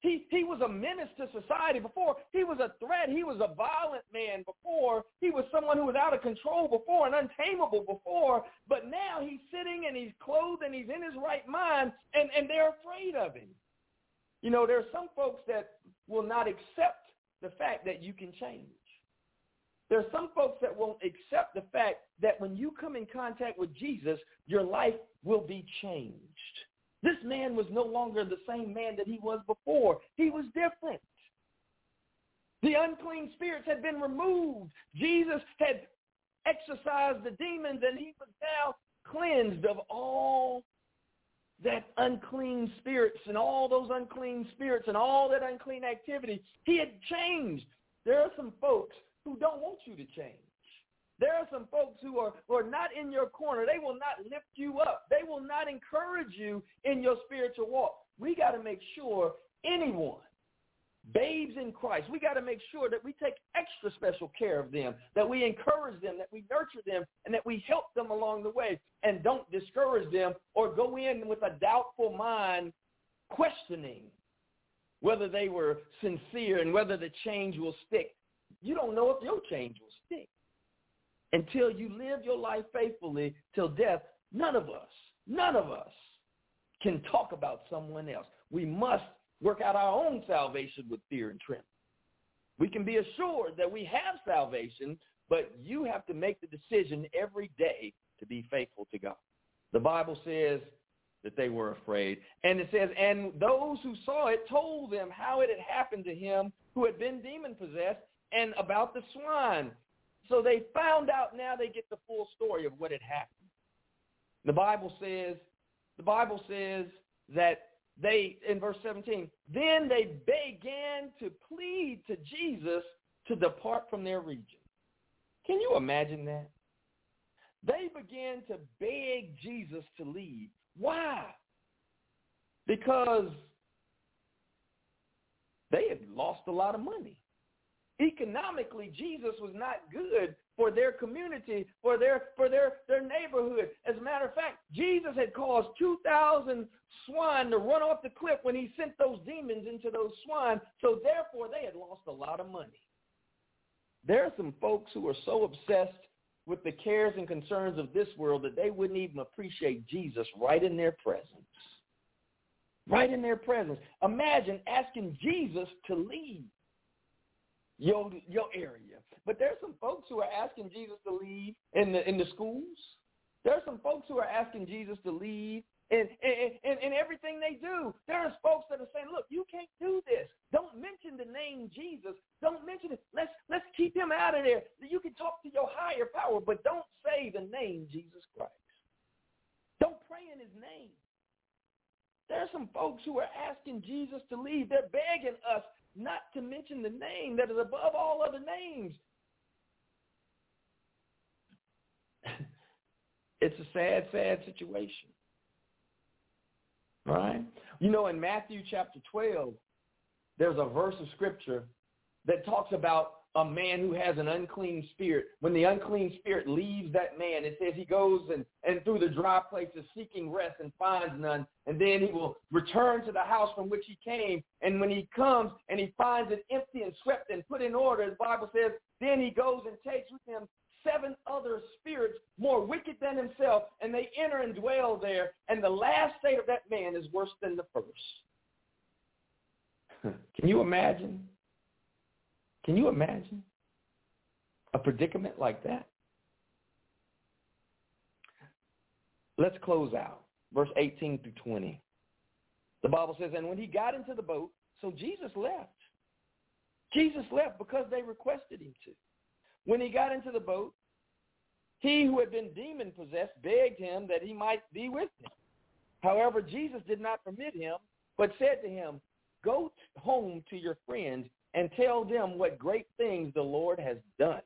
He, he was a menace to society before. He was a threat. He was a violent man before. He was someone who was out of control before and untamable before. But now he's sitting and he's clothed and he's in his right mind and, and they're afraid of him. You know, there are some folks that will not accept the fact that you can change. There are some folks that won't accept the fact that when you come in contact with Jesus, your life will be changed. This man was no longer the same man that he was before. He was different. The unclean spirits had been removed. Jesus had exorcised the demons and he was now cleansed of all that unclean spirits and all those unclean spirits and all that unclean activity. He had changed. There are some folks who don't want you to change. There are some folks who are, who are not in your corner. They will not lift you up. They will not encourage you in your spiritual walk. We got to make sure anyone, babes in Christ, we got to make sure that we take extra special care of them, that we encourage them, that we nurture them, and that we help them along the way and don't discourage them or go in with a doubtful mind questioning whether they were sincere and whether the change will stick. You don't know if your change will until you live your life faithfully till death, none of us, none of us can talk about someone else. We must work out our own salvation with fear and trembling. We can be assured that we have salvation, but you have to make the decision every day to be faithful to God. The Bible says that they were afraid. And it says, and those who saw it told them how it had happened to him who had been demon-possessed and about the swine. So they found out now they get the full story of what had happened. The Bible says, the Bible says that they, in verse 17, then they began to plead to Jesus to depart from their region. Can you imagine that? They began to beg Jesus to leave. Why? Because they had lost a lot of money economically jesus was not good for their community for their for their their neighborhood. As a matter of fact jesus had caused 2000 swine to run off the cliff when he sent those demons into those swine. So therefore they had lost a lot of money. There are some folks who are so obsessed with the cares and concerns of this world that they wouldn't even appreciate jesus right in their presence. Right in their presence. Imagine asking jesus to leave your your area. But there's some folks who are asking Jesus to leave in the in the schools. There's some folks who are asking Jesus to leave in, in, in, in everything they do. There's folks that are saying, look, you can't do this. Don't mention the name Jesus. Don't mention it. Let's let's keep him out of there. You can talk to your higher power, but don't say the name Jesus Christ. Don't pray in his name. There's some folks who are asking Jesus to leave. They're begging us not to mention the name that is above all other names. it's a sad, sad situation. Right? You know, in Matthew chapter 12, there's a verse of scripture that talks about a man who has an unclean spirit. When the unclean spirit leaves that man, it says he goes and, and through the dry places seeking rest and finds none. And then he will return to the house from which he came. And when he comes and he finds it empty and swept and put in order, the Bible says, then he goes and takes with him seven other spirits more wicked than himself, and they enter and dwell there. And the last state of that man is worse than the first. Can you imagine? Can you imagine a predicament like that? Let's close out. Verse 18 through 20. The Bible says, and when he got into the boat, so Jesus left. Jesus left because they requested him to. When he got into the boat, he who had been demon possessed begged him that he might be with him. However, Jesus did not permit him, but said to him, Go home to your friends and tell them what great things the Lord has done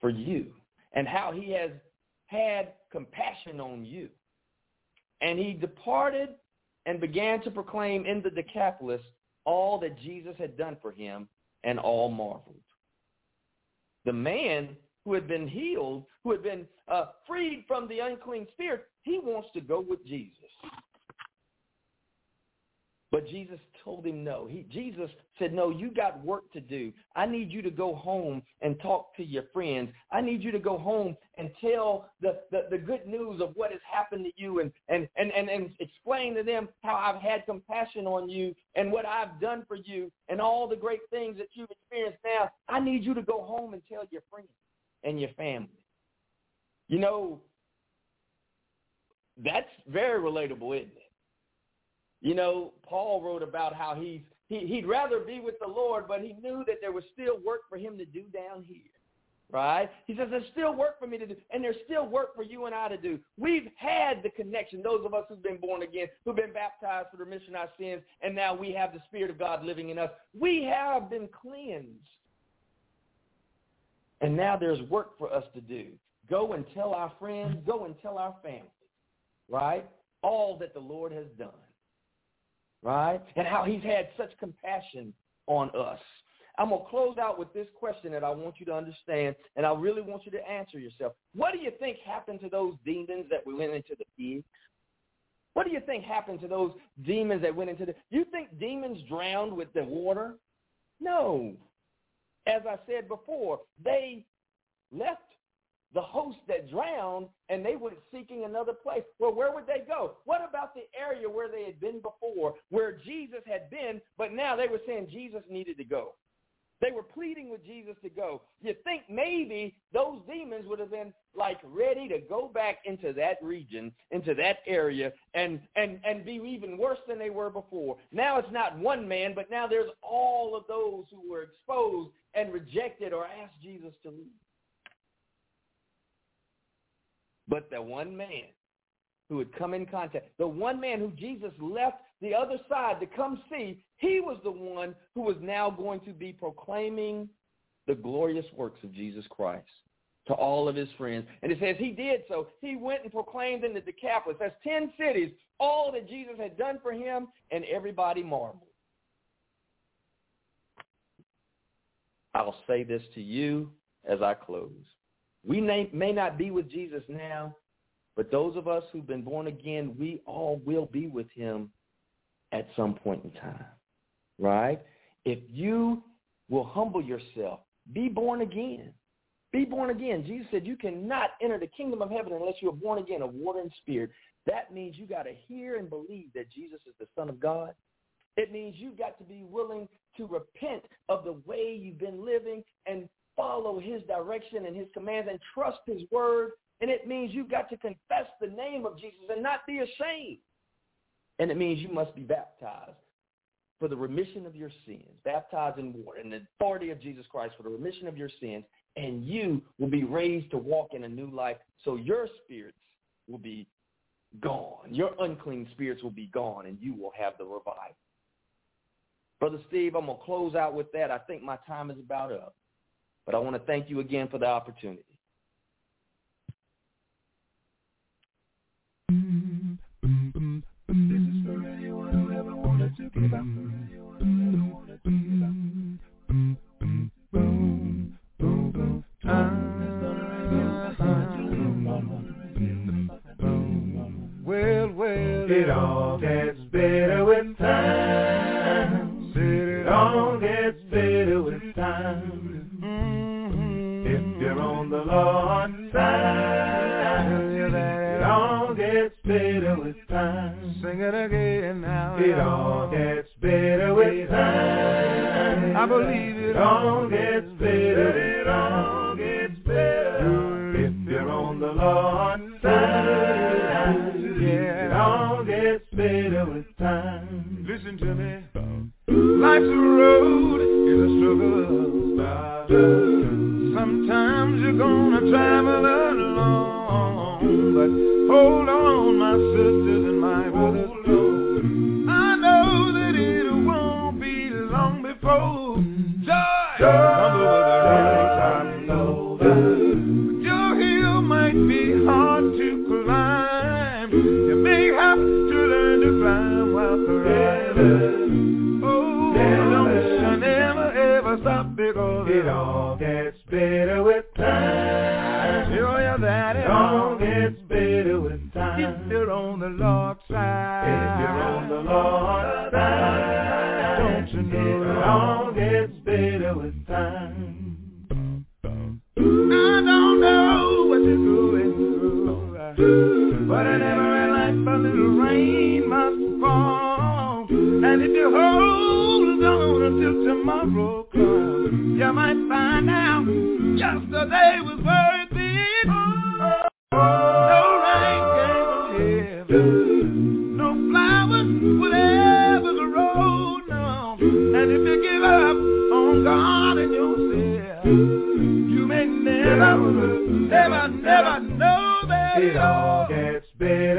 for you and how he has had compassion on you. And he departed and began to proclaim in the Decapolis all that Jesus had done for him, and all marveled. The man who had been healed, who had been uh, freed from the unclean spirit, he wants to go with Jesus. But Jesus told him no. He, Jesus said, no, you got work to do. I need you to go home and talk to your friends. I need you to go home and tell the, the, the good news of what has happened to you and, and, and, and, and explain to them how I've had compassion on you and what I've done for you and all the great things that you've experienced now. I need you to go home and tell your friends and your family. You know, that's very relatable, isn't it? You know, Paul wrote about how he's, he, he'd rather be with the Lord, but he knew that there was still work for him to do down here. Right? He says, there's still work for me to do, and there's still work for you and I to do. We've had the connection, those of us who've been born again, who've been baptized for the remission of our sins, and now we have the Spirit of God living in us. We have been cleansed. And now there's work for us to do. Go and tell our friends, go and tell our family, right? All that the Lord has done right? And how he's had such compassion on us. I'm going to close out with this question that I want you to understand, and I really want you to answer yourself. What do you think happened to those demons that we went into the pig? What do you think happened to those demons that went into the... You think demons drowned with the water? No. As I said before, they left the host that drowned and they went seeking another place. Well, where would they go? What about the area where they had been before, where Jesus had been, but now they were saying Jesus needed to go? They were pleading with Jesus to go. You think maybe those demons would have been like ready to go back into that region, into that area, and, and, and be even worse than they were before. Now it's not one man, but now there's all of those who were exposed and rejected or asked Jesus to leave. But the one man who had come in contact, the one man who Jesus left the other side to come see, he was the one who was now going to be proclaiming the glorious works of Jesus Christ to all of his friends. And it says he did so. He went and proclaimed in the Decapolis. That's 10 cities, all that Jesus had done for him, and everybody marveled. I'll say this to you as I close. We may, may not be with Jesus now, but those of us who've been born again, we all will be with him at some point in time, right? If you will humble yourself, be born again. Be born again. Jesus said you cannot enter the kingdom of heaven unless you are born again of water and spirit. That means you got to hear and believe that Jesus is the Son of God. It means you've got to be willing to repent of the way you've been living and follow his direction and his commands and trust his word. And it means you've got to confess the name of Jesus and not be ashamed. And it means you must be baptized for the remission of your sins, baptized in water in the authority of Jesus Christ for the remission of your sins. And you will be raised to walk in a new life. So your spirits will be gone. Your unclean spirits will be gone and you will have the revival. Brother Steve, I'm going to close out with that. I think my time is about up. But I want to thank you again for the opportunity. Well, well, it all depends. on time. It all gets better with time. Sing it again now. It all gets better with time. I believe it all never, never, never know that it all gets better.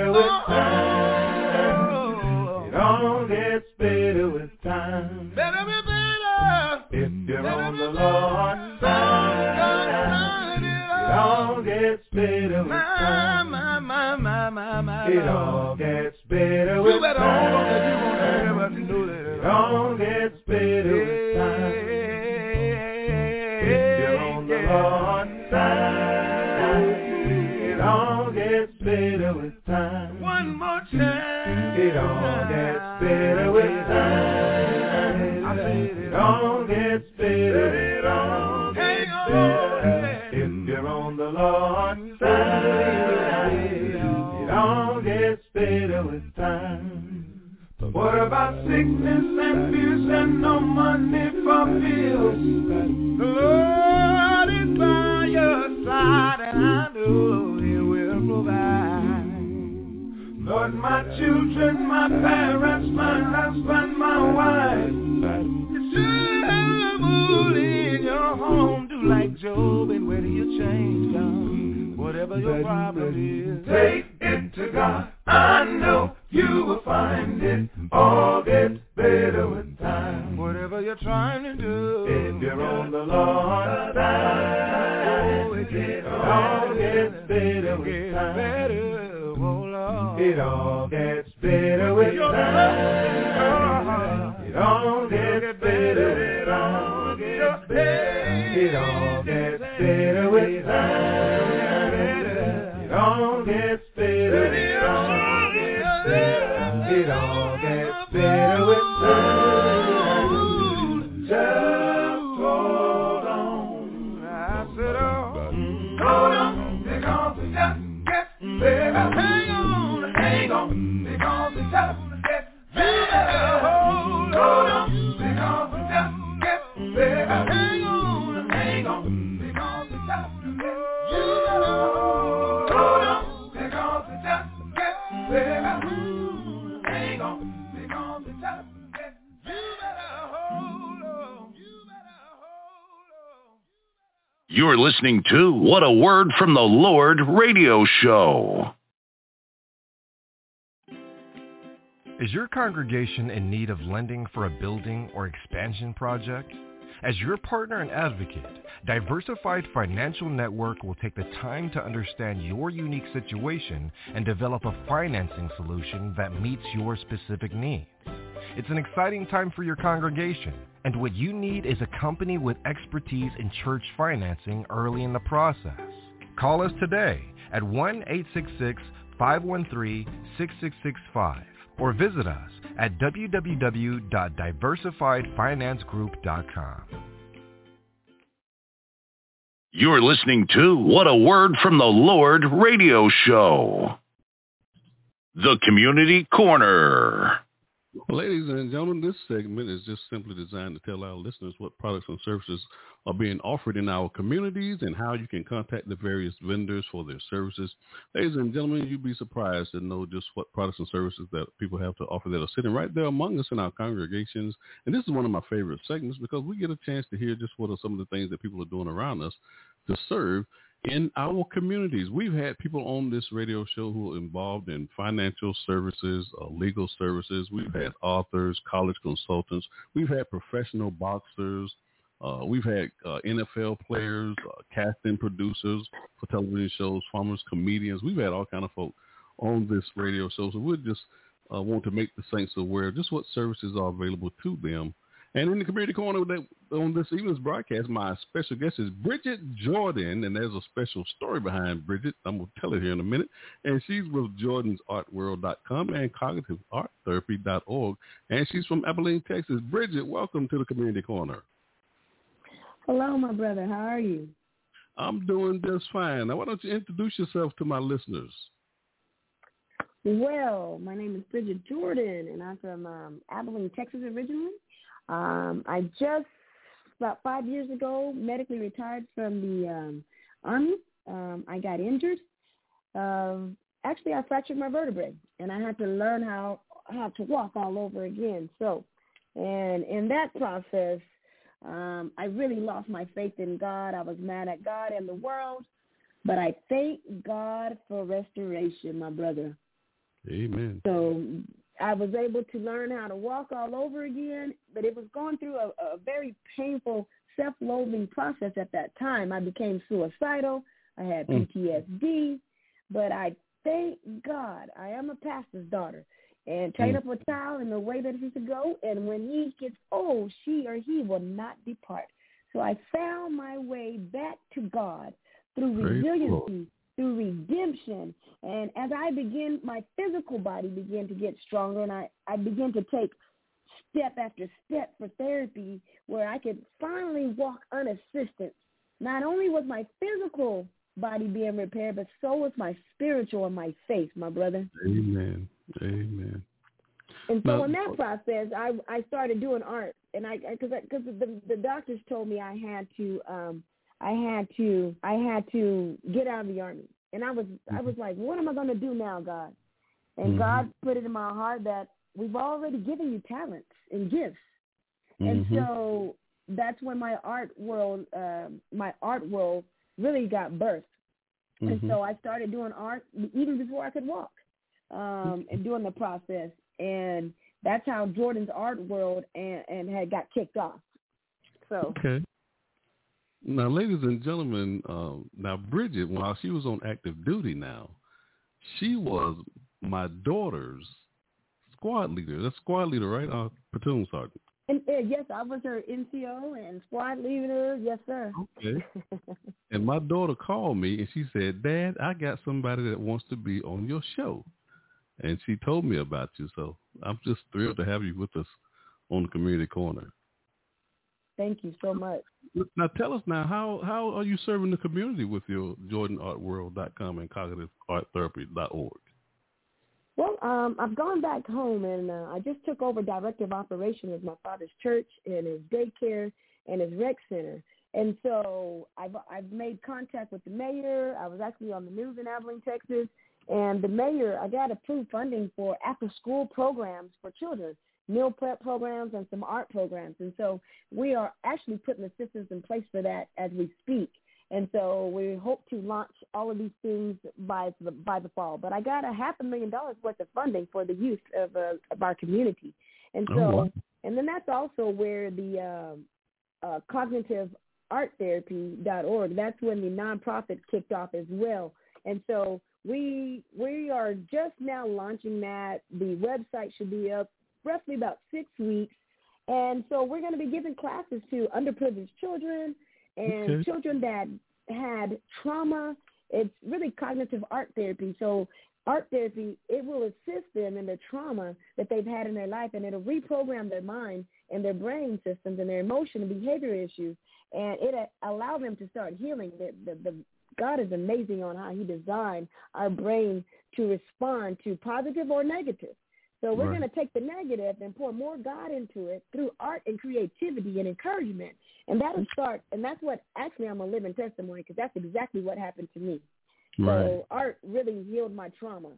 listening to What a Word from the Lord radio show. Is your congregation in need of lending for a building or expansion project? As your partner and advocate, Diversified Financial Network will take the time to understand your unique situation and develop a financing solution that meets your specific needs. It's an exciting time for your congregation and what you need is a company with expertise in church financing early in the process. Call us today at 1-866-513-6665 or visit us at www.diversifiedfinancegroup.com. You're listening to What a Word from the Lord radio show. The Community Corner. Ladies and gentlemen, this segment is just simply designed to tell our listeners what products and services are being offered in our communities and how you can contact the various vendors for their services. Ladies and gentlemen, you'd be surprised to know just what products and services that people have to offer that are sitting right there among us in our congregations. And this is one of my favorite segments because we get a chance to hear just what are some of the things that people are doing around us to serve in our communities. We've had people on this radio show who are involved in financial services, uh, legal services. We've had authors, college consultants. We've had professional boxers. Uh, we've had uh, NFL players, uh, casting producers for television shows, farmers, comedians. We've had all kind of folk on this radio show. So we just uh, want to make the saints aware just what services are available to them and in the community corner that, on this evening's broadcast, my special guest is Bridget Jordan, and there's a special story behind Bridget. I'm going to tell it here in a minute. And she's with jordansartworld.com and cognitivearttherapy.org, and she's from Abilene, Texas. Bridget, welcome to the community corner. Hello, my brother. How are you? I'm doing just fine. Now, why don't you introduce yourself to my listeners? Well, my name is Bridget Jordan, and I'm from um, Abilene, Texas originally. Um, I just about five years ago medically retired from the um, army. Um, I got injured. Uh, actually, I fractured my vertebrae, and I had to learn how how to walk all over again. So, and in that process, um, I really lost my faith in God. I was mad at God and the world, but I thank God for restoration, my brother. Amen. So I was able to learn how to walk all over again, but it was going through a, a very painful self-loathing process at that time. I became suicidal. I had PTSD, mm. but I thank God I am a pastor's daughter and train mm. up a child in the way that he should go. And when he gets old, she or he will not depart. So I found my way back to God through Praise resiliency, through redemption. And as I begin, my physical body began to get stronger, and I, I began to take step after step for therapy where I could finally walk unassisted. Not only was my physical body being repaired, but so was my spiritual and my faith, my brother. Amen. Amen. And so now, in that process, I I started doing art, and I because because the the doctors told me I had to um I had to I had to get out of the army. And I was I was like, what am I going to do now, God? And mm-hmm. God put it in my heart that we've already given you talents and gifts. Mm-hmm. And so that's when my art world uh, my art world really got birthed. Mm-hmm. And so I started doing art even before I could walk. Um, and doing the process and that's how Jordan's art world and, and had got kicked off. So okay. Now, ladies and gentlemen, uh, now Bridget, while she was on active duty now, she was my daughter's squad leader. That's squad leader, right? Uh, platoon sergeant. And, uh, yes, I was her NCO and squad leader. Yes, sir. Okay. and my daughter called me and she said, Dad, I got somebody that wants to be on your show. And she told me about you. So I'm just thrilled to have you with us on the community corner. Thank you so much. Now tell us now how how are you serving the community with your JordanArtWorld.com and CognitiveArtTherapy.org? Well, um, I've gone back home and uh, I just took over director of operations of my father's church and his daycare and his rec center. And so I've I've made contact with the mayor. I was actually on the news in Abilene, Texas, and the mayor I got approved funding for after school programs for children meal prep programs and some art programs. And so we are actually putting the systems in place for that as we speak. And so we hope to launch all of these things by the by the fall. But I got a half a million dollars worth of funding for the youth of uh, of our community, and so oh, wow. and then that's also where the uh, uh, cognitive art therapy.org. That's when the nonprofit kicked off as well. And so we we are just now launching that. The website should be up roughly about six weeks. And so we're going to be giving classes to underprivileged children and okay. children that had trauma. It's really cognitive art therapy. So art therapy, it will assist them in the trauma that they've had in their life and it'll reprogram their mind and their brain systems and their emotion and behavior issues. And it uh, allow them to start healing. The, the, the, God is amazing on how he designed our brain to respond to positive or negative. So we're Right. going to take the negative and pour more God into it through art and creativity and encouragement. And that'll mm. start, and that's what actually I'm a living testimony because that's exactly what happened to me. Right. So art really healed my trauma.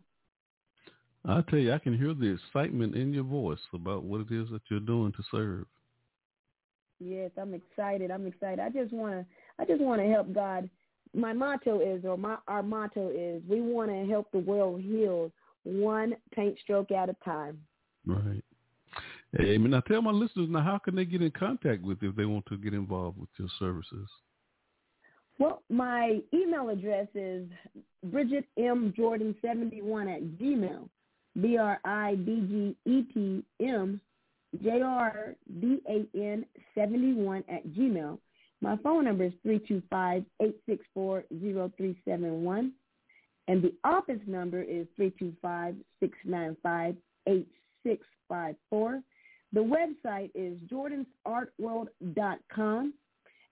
I tell you, I can hear the excitement in your voice about what it is that you're doing to serve. Yes, I'm excited. I'm excited. I just want to I just want to help God. My motto is or my our motto is we want to help the world heal one paint stroke at a time. Right. Amen. Now tell my listeners now how can they get in contact with you if they want to get involved with your services? Well, my email address is Bridget M Jordan seventy one at Gmail. B R I D G E T M J R D A N seventy one at Gmail. My phone number is three two five eight six four zero three seven one. And the office number is three two five six nine five eight six five four. The website is jordansartworld.com.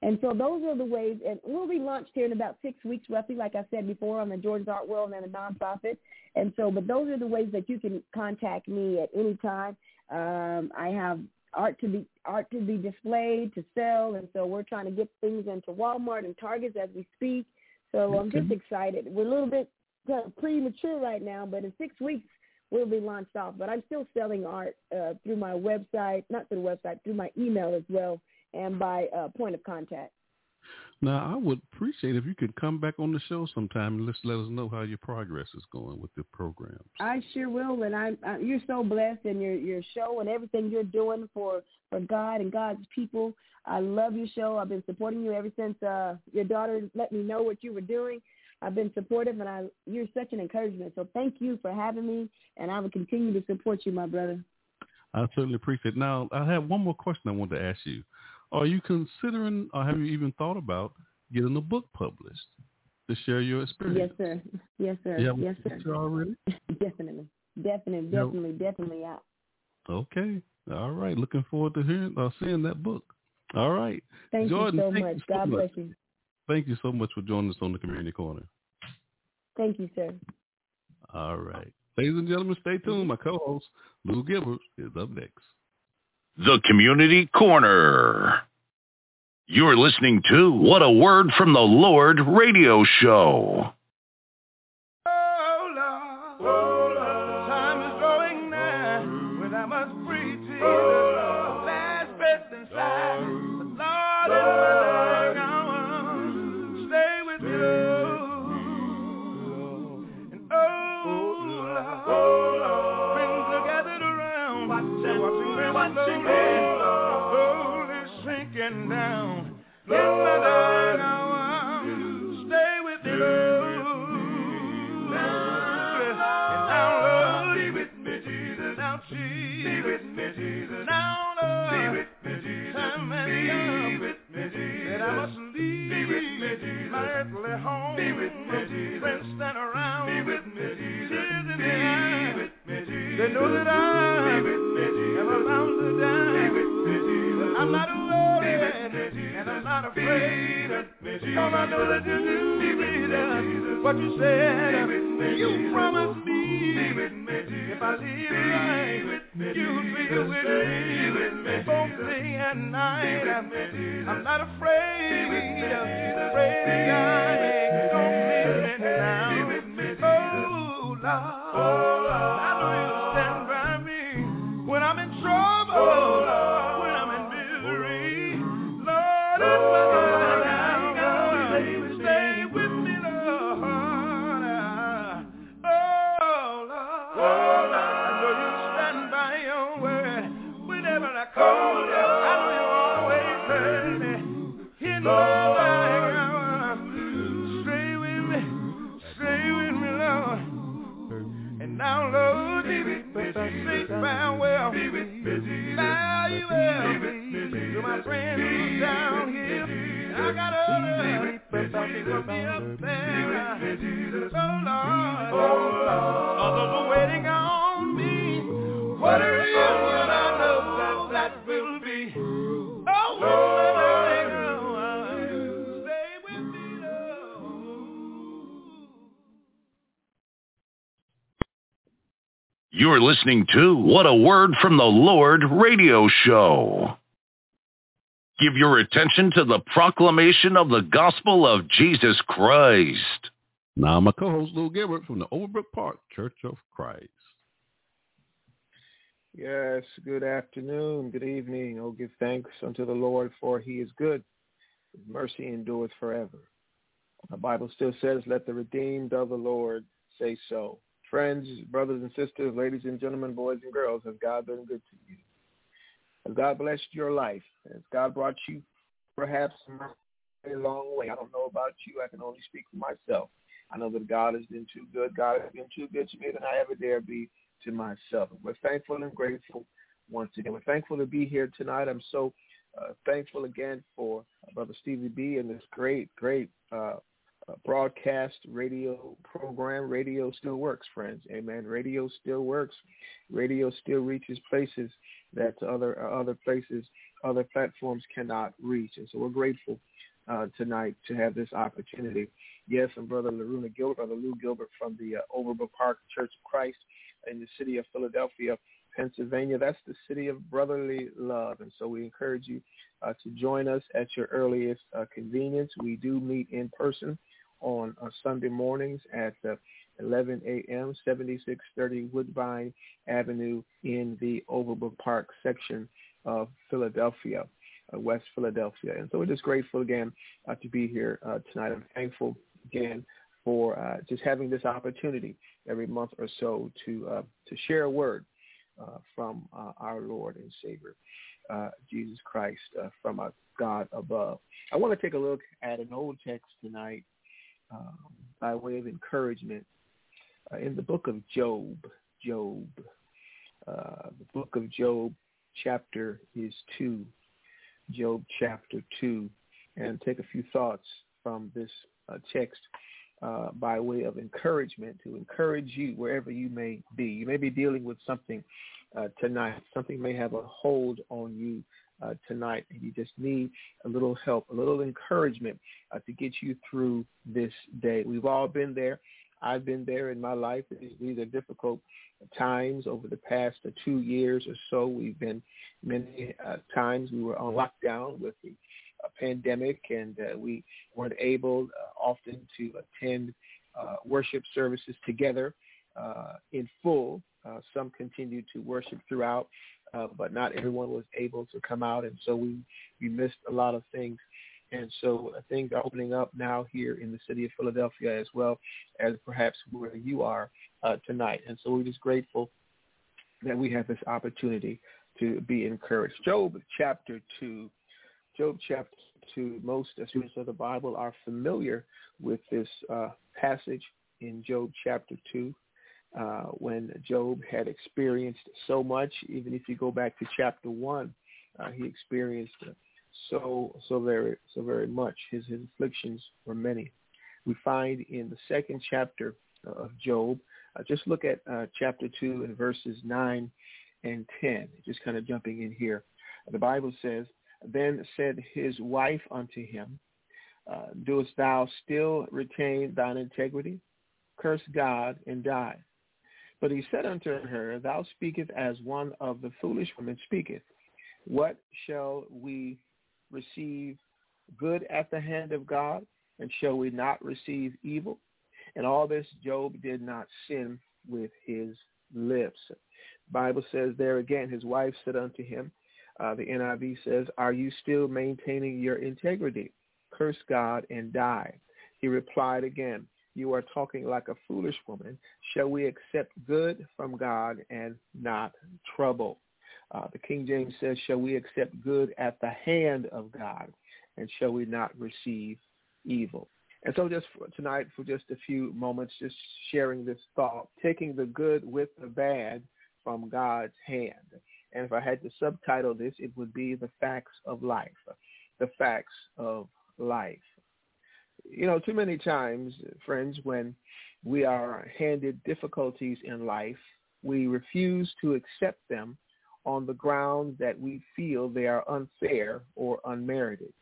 And so those are the ways, and we'll be launched here in about six weeks, roughly, like I said before, on the Jordan's Art World and a nonprofit. And so, but those are the ways that you can contact me at any time. Um, I have art to be art to be displayed to sell, and so we're trying to get things into Walmart and Targets as we speak. So I'm just excited. We're a little bit premature right now, but in six weeks we'll be launched off. But I'm still selling art uh, through my website, not through the website, through my email as well, and by uh, point of contact. Now I would appreciate if you could come back on the show sometime and just let us know how your progress is going with the program. I sure will, and I, I you're so blessed in your your show and everything you're doing for for God and God's people. I love your show. I've been supporting you ever since uh your daughter let me know what you were doing. I've been supportive, and I you're such an encouragement. So thank you for having me, and I will continue to support you, my brother. I certainly appreciate it. Now I have one more question I want to ask you. Are you considering or have you even thought about getting a book published to share your experience? Yes, sir. Yes, sir. Have yes, sir. already? definitely, definitely, definitely, definitely out. Okay. All right. Looking forward to hearing or seeing that book. All right. Thank Jordan, you so much. you so God much. bless you. Thank you so much for joining us on the Community Corner. Thank you, sir. All right. Ladies and gentlemen, stay tuned. My co-host, Lou Gilbert, is up next. The Community Corner. You're listening to What a Word from the Lord radio show. Be with me, Jesus. Earthly home. Be with me, Jesus. Friends stand around. Be with me, Jesus. Tears in their eyes. Be with me, Jesus. They know that I be with me, Jesus. am about to die. Be with me, Jesus. I'm not worried. Be with me, Jesus. And I'm not afraid. Be with me, Jesus. Cause I know that you do. Be with me, Jesus. What you said. Be with me, you Jesus. promised me. Be with me, Jesus. If I live Be right, with be Jesus. With Be with me. me, Both day and night. Be with me, I'm not afraid. Be with me, Jesus. Afraid to Be die. with me, Don't leave me now. Be with me, Jesus. Oh, Lord. Oh, You're listening to What a Word from the Lord radio show. Give your attention to the proclamation of the gospel of Jesus Christ. Now, my co-host Lou Gilbert from the Overbrook Park Church of Christ. Yes, good afternoon, good evening. Oh, give thanks unto the Lord, for he is good. His mercy endureth forever. The Bible still says, let the redeemed of the Lord say so. Friends, brothers and sisters, ladies and gentlemen, boys and girls, has God been good to you? Has God blessed your life? Has God brought you perhaps a long way? I don't know about you. I can only speak for myself. I know that God has been too good. God has been too good to me than I ever dare be to myself. We're thankful and grateful once again. We're thankful to be here tonight. I'm so uh, thankful again for uh, Brother Stevie B and this great, great uh, uh, broadcast radio program. Radio still works, friends. Amen. Radio still works. Radio still reaches places that other uh, other places, other platforms cannot reach. And so we're grateful uh, tonight to have this opportunity. Yes, and Brother Laruna Gilbert, Brother Lou Gilbert from the uh, Overbrook Park Church of Christ in the city of Philadelphia, Pennsylvania. That's the city of brotherly love. And so we encourage you uh, to join us at your earliest uh, convenience. We do meet in person on uh, Sunday mornings at uh, 11 a.m., 7630 Woodbine Avenue in the Overbrook Park section of Philadelphia, uh, West Philadelphia. And so we're just grateful again uh, to be here uh, tonight. I'm thankful again for uh, just having this opportunity every month or so to uh, to share a word uh, from our Lord and Savior, Jesus Christ, from a God above. I want to take a look at an old text tonight um, by way of encouragement in the book of Job. Job, the book of Job, chapter is two. Job chapter two, and take a few thoughts from this text uh, by way of encouragement to encourage you wherever you may be. You may be dealing with something uh, tonight. Something may have a hold on you uh, tonight, and you just need a little help, a little encouragement uh, to get you through this day. We've all been there. I've been there in my life. These are difficult times over the past uh, two years or so. We've been many uh, times we were on lockdown with the pandemic, and uh, we weren't able uh, often to attend uh, worship services together uh, in full. Uh, some continued to worship throughout, uh, but not everyone was able to come out, and so we we missed a lot of things. And so uh, things are opening up now here in the city of Philadelphia as well as perhaps where you are uh, tonight. And so we're just grateful that we have this opportunity to be encouraged. Job chapter 2 Job chapter 2, most students of the Bible are familiar with this uh, passage in Job chapter 2 uh, when Job had experienced so much. Even if you go back to chapter 1, uh, he experienced so so very so very much. His, his afflictions were many. We find in the second chapter of Job, uh, just look at uh, chapter 2 and verses 9 and 10, just kind of jumping in here. The Bible says, then said his wife unto him, uh, Doest thou still retain thine integrity? Curse God and die. But he said unto her, Thou speakest as one of the foolish women speaketh. What shall we receive good at the hand of God, and shall we not receive evil? And all this Job did not sin with his lips. Bible says there again, his wife said unto him, uh, the NIV says, are you still maintaining your integrity? Curse God and die. He replied again, you are talking like a foolish woman. Shall we accept good from God and not trouble? Uh, the King James says, shall we accept good at the hand of God and shall we not receive evil? And so just for tonight, for just a few moments, just sharing this thought, taking the good with the bad from God's hand. And if I had to subtitle this, it would be The Facts of Life. The Facts of Life. You know, too many times, friends, when we are handed difficulties in life, we refuse to accept them on the ground that we feel they are unfair or unmerited.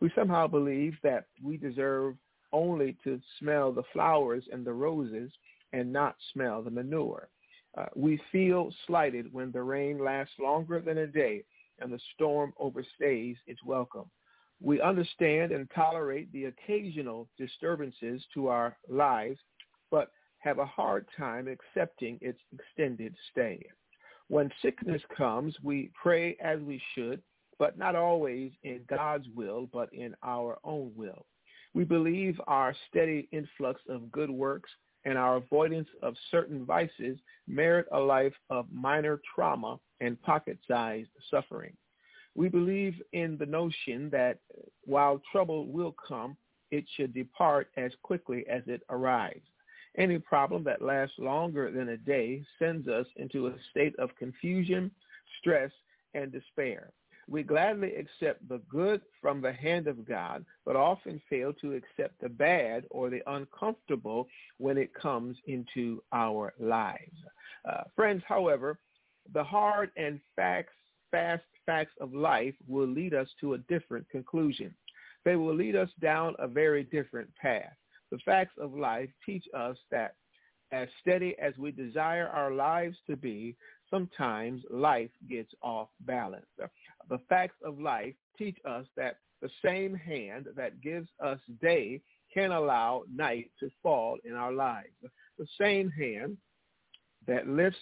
We somehow believe that we deserve only to smell the flowers and the roses and not smell the manure. Uh, we feel slighted when the rain lasts longer than a day and the storm overstays its welcome. We understand and tolerate the occasional disturbances to our lives, but have a hard time accepting its extended stay. When sickness comes, we pray as we should, but not always in God's will, but in our own will. We believe our steady influx of good works and our avoidance of certain vices merit a life of minor trauma and pocket-sized suffering. We believe in the notion that while trouble will come, it should depart as quickly as it arrives. Any problem that lasts longer than a day sends us into a state of confusion, stress, and despair. We gladly accept the good from the hand of God, but often fail to accept the bad or the uncomfortable when it comes into our lives. Uh, friends, however, the hard and facts, fast facts of life will lead us to a different conclusion. They will lead us down a very different path. The facts of life teach us that as steady as we desire our lives to be, sometimes life gets off balance. The facts of life teach us that the same hand that gives us day can allow night to fall in our lives. The same hand that lifts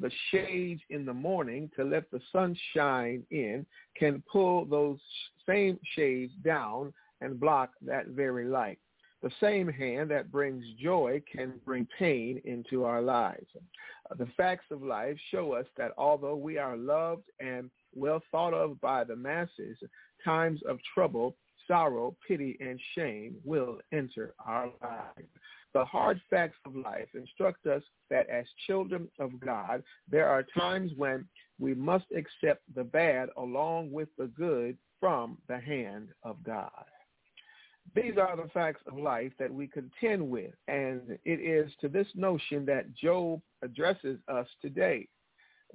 the shades in the morning to let the sun shine in can pull those same shades down and block that very light. The same hand that brings joy can bring pain into our lives. Uh, the facts of life show us that although we are loved and well thought of by the masses, times of trouble, sorrow, pity, and shame will enter our lives. The hard facts of life instruct us that as children of God, there are times when we must accept the bad along with the good from the hand of God. These are the facts of life that we contend with, and it is to this notion that Job addresses us today.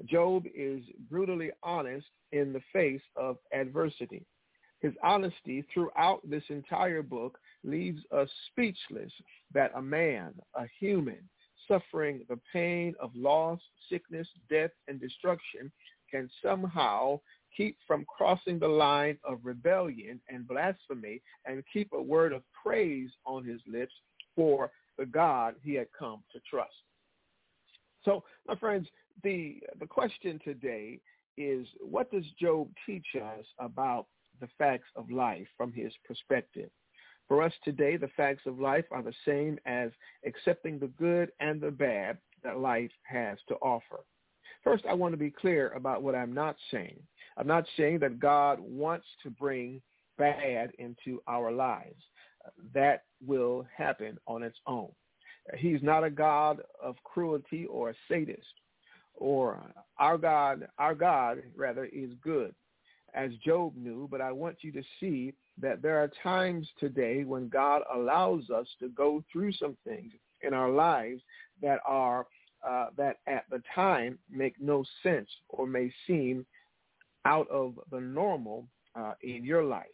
Job is brutally honest in the face of adversity. His honesty throughout this entire book leaves us speechless that a man, a human, suffering the pain of loss, sickness, death, and destruction can somehow keep from crossing the line of rebellion and blasphemy and keep a word of praise on his lips for the God he had come to trust. So, my friends, the, the question today is what does Job teach us about the facts of life from his perspective? For us today, the facts of life are the same as accepting the good and the bad that life has to offer. First, I want to be clear about what I'm not saying. I'm not saying that God wants to bring bad into our lives. That will happen on its own. He's not a God of cruelty or a sadist. Or our God, our God rather is good, as Job knew. But I want you to see that there are times today when God allows us to go through some things in our lives that are uh, that at the time make no sense or may seem out of the normal uh, in your life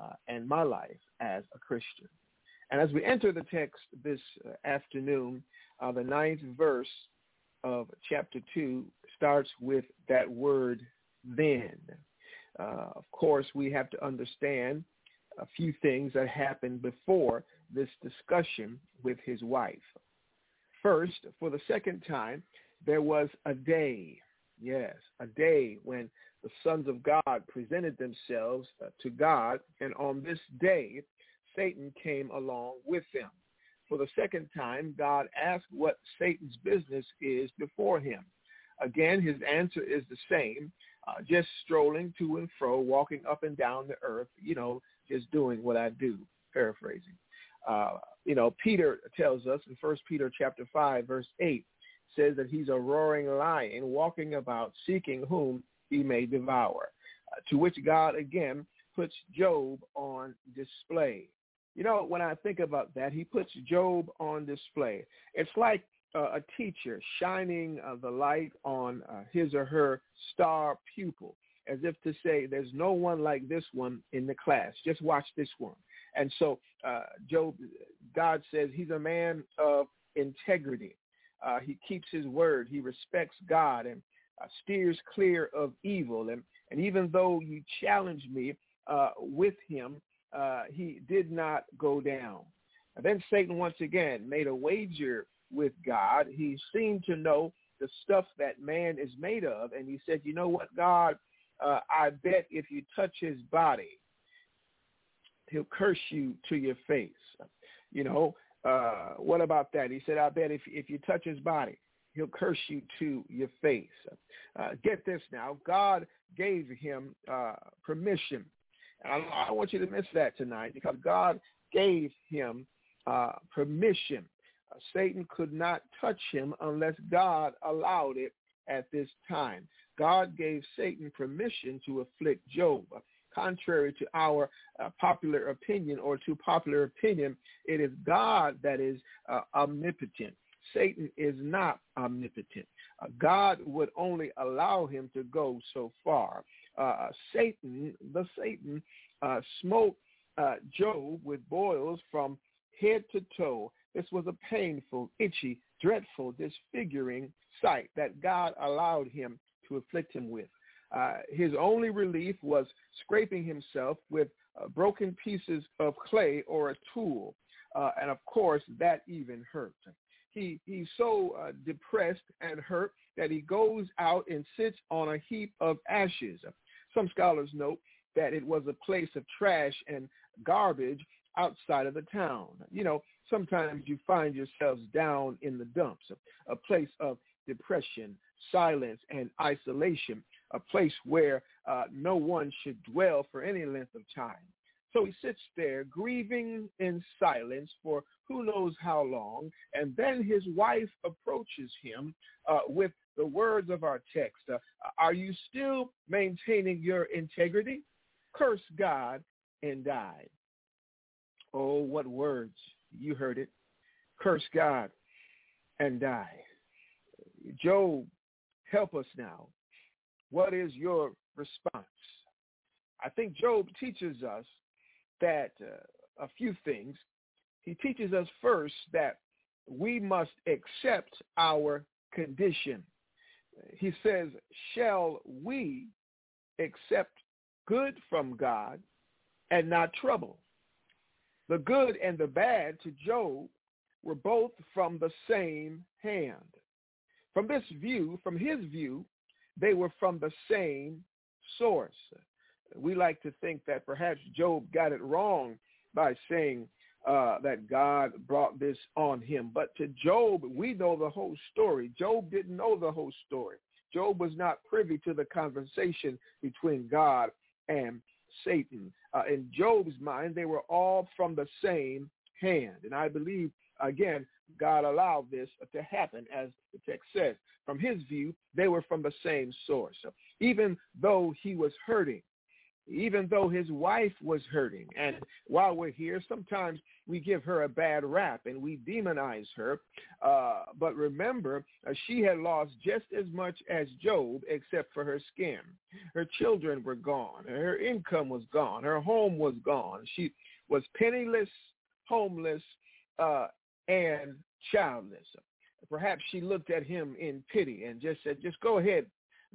uh, and my life as a Christian. And as we enter the text this uh, afternoon, uh, the ninth verse of chapter 2 starts with that word then. Uh, of course, we have to understand a few things that happened before this discussion with his wife. First, for the second time, there was a day, yes, a day when the sons of God presented themselves uh, to God, and on this day, Satan came along with them. For the second time, God asked what Satan's business is before him. Again, his answer is the same, uh, just strolling to and fro, walking up and down the earth, you know, just doing what I do, paraphrasing. Uh, you know, Peter tells us in First Peter chapter 5, verse 8, says that he's a roaring lion walking about seeking whom he may devour. Uh, to which God again puts Job on display. You know, when I think about that, he puts Job on display. It's like uh, a teacher shining uh, the light on uh, his or her star pupil, as if to say, there's no one like this one in the class. Just watch this one. And so uh, Job, God says he's a man of integrity. uh, he keeps his word. He respects God and uh, steers clear of evil. And, and even though you challenged me uh, with him, uh, he did not go down. And then Satan once again made a wager with God. He seemed to know the stuff that man is made of. And he said, you know what, God, uh, I bet if you touch his body, he'll curse you to your face. You know, uh, what about that? He said, I bet if, if you touch his body, he'll curse you to your face. Uh, get this now. God gave him uh, permission. And I, I don't want you to miss that tonight because God gave him uh, permission. Uh, Satan could not touch him unless God allowed it at this time. God gave Satan permission to afflict Job. Contrary to our uh, popular opinion or to popular opinion, it is God that is uh, omnipotent. Satan is not omnipotent. Uh, God would only allow him to go so far. Uh, Satan, the Satan, uh, smote uh, Job with boils from head to toe. This was a painful, itchy, dreadful, disfiguring sight that God allowed him to afflict him with. Uh, his only relief was scraping himself with uh, broken pieces of clay or a tool. Uh, and of course, that even hurt. He, he's so uh, depressed and hurt that he goes out and sits on a heap of ashes. Some scholars note that it was a place of trash and garbage outside of the town. You know, sometimes you find yourselves down in the dumps, a, place of depression, silence, and isolation, a place where uh, no one should dwell for any length of time. So he sits there grieving in silence for who knows how long, and then his wife approaches him uh, with the words of our text. Uh, are you still maintaining your integrity? Curse God and die. Oh, what words. You heard it. Curse God and die. Job, help us now. What is your response? I think Job teaches us that uh, a few things. He teaches us first that we must accept our condition. He says, shall we accept good from God and not trouble? The good and the bad to Job were both from the same hand. From this view, from his view, they were from the same source. We like to think that perhaps Job got it wrong by saying uh, that God brought this on him. But to Job, we know the whole story. Job didn't know the whole story. Job was not privy to the conversation between God and Satan. Uh, in Job's mind, they were all from the same hand. And I believe, again, God allowed this to happen, as the text says. From his view, they were from the same source. So even though he was hurting, even though his wife was hurting. And while we're here, sometimes we give her a bad rap and we demonize her. Uh, but remember, uh, she had lost just as much as Job, except for her skin. Her children were gone. Her income was gone. Her home was gone. She was penniless, homeless, uh, and childless. Perhaps she looked at him in pity and just said, just go ahead,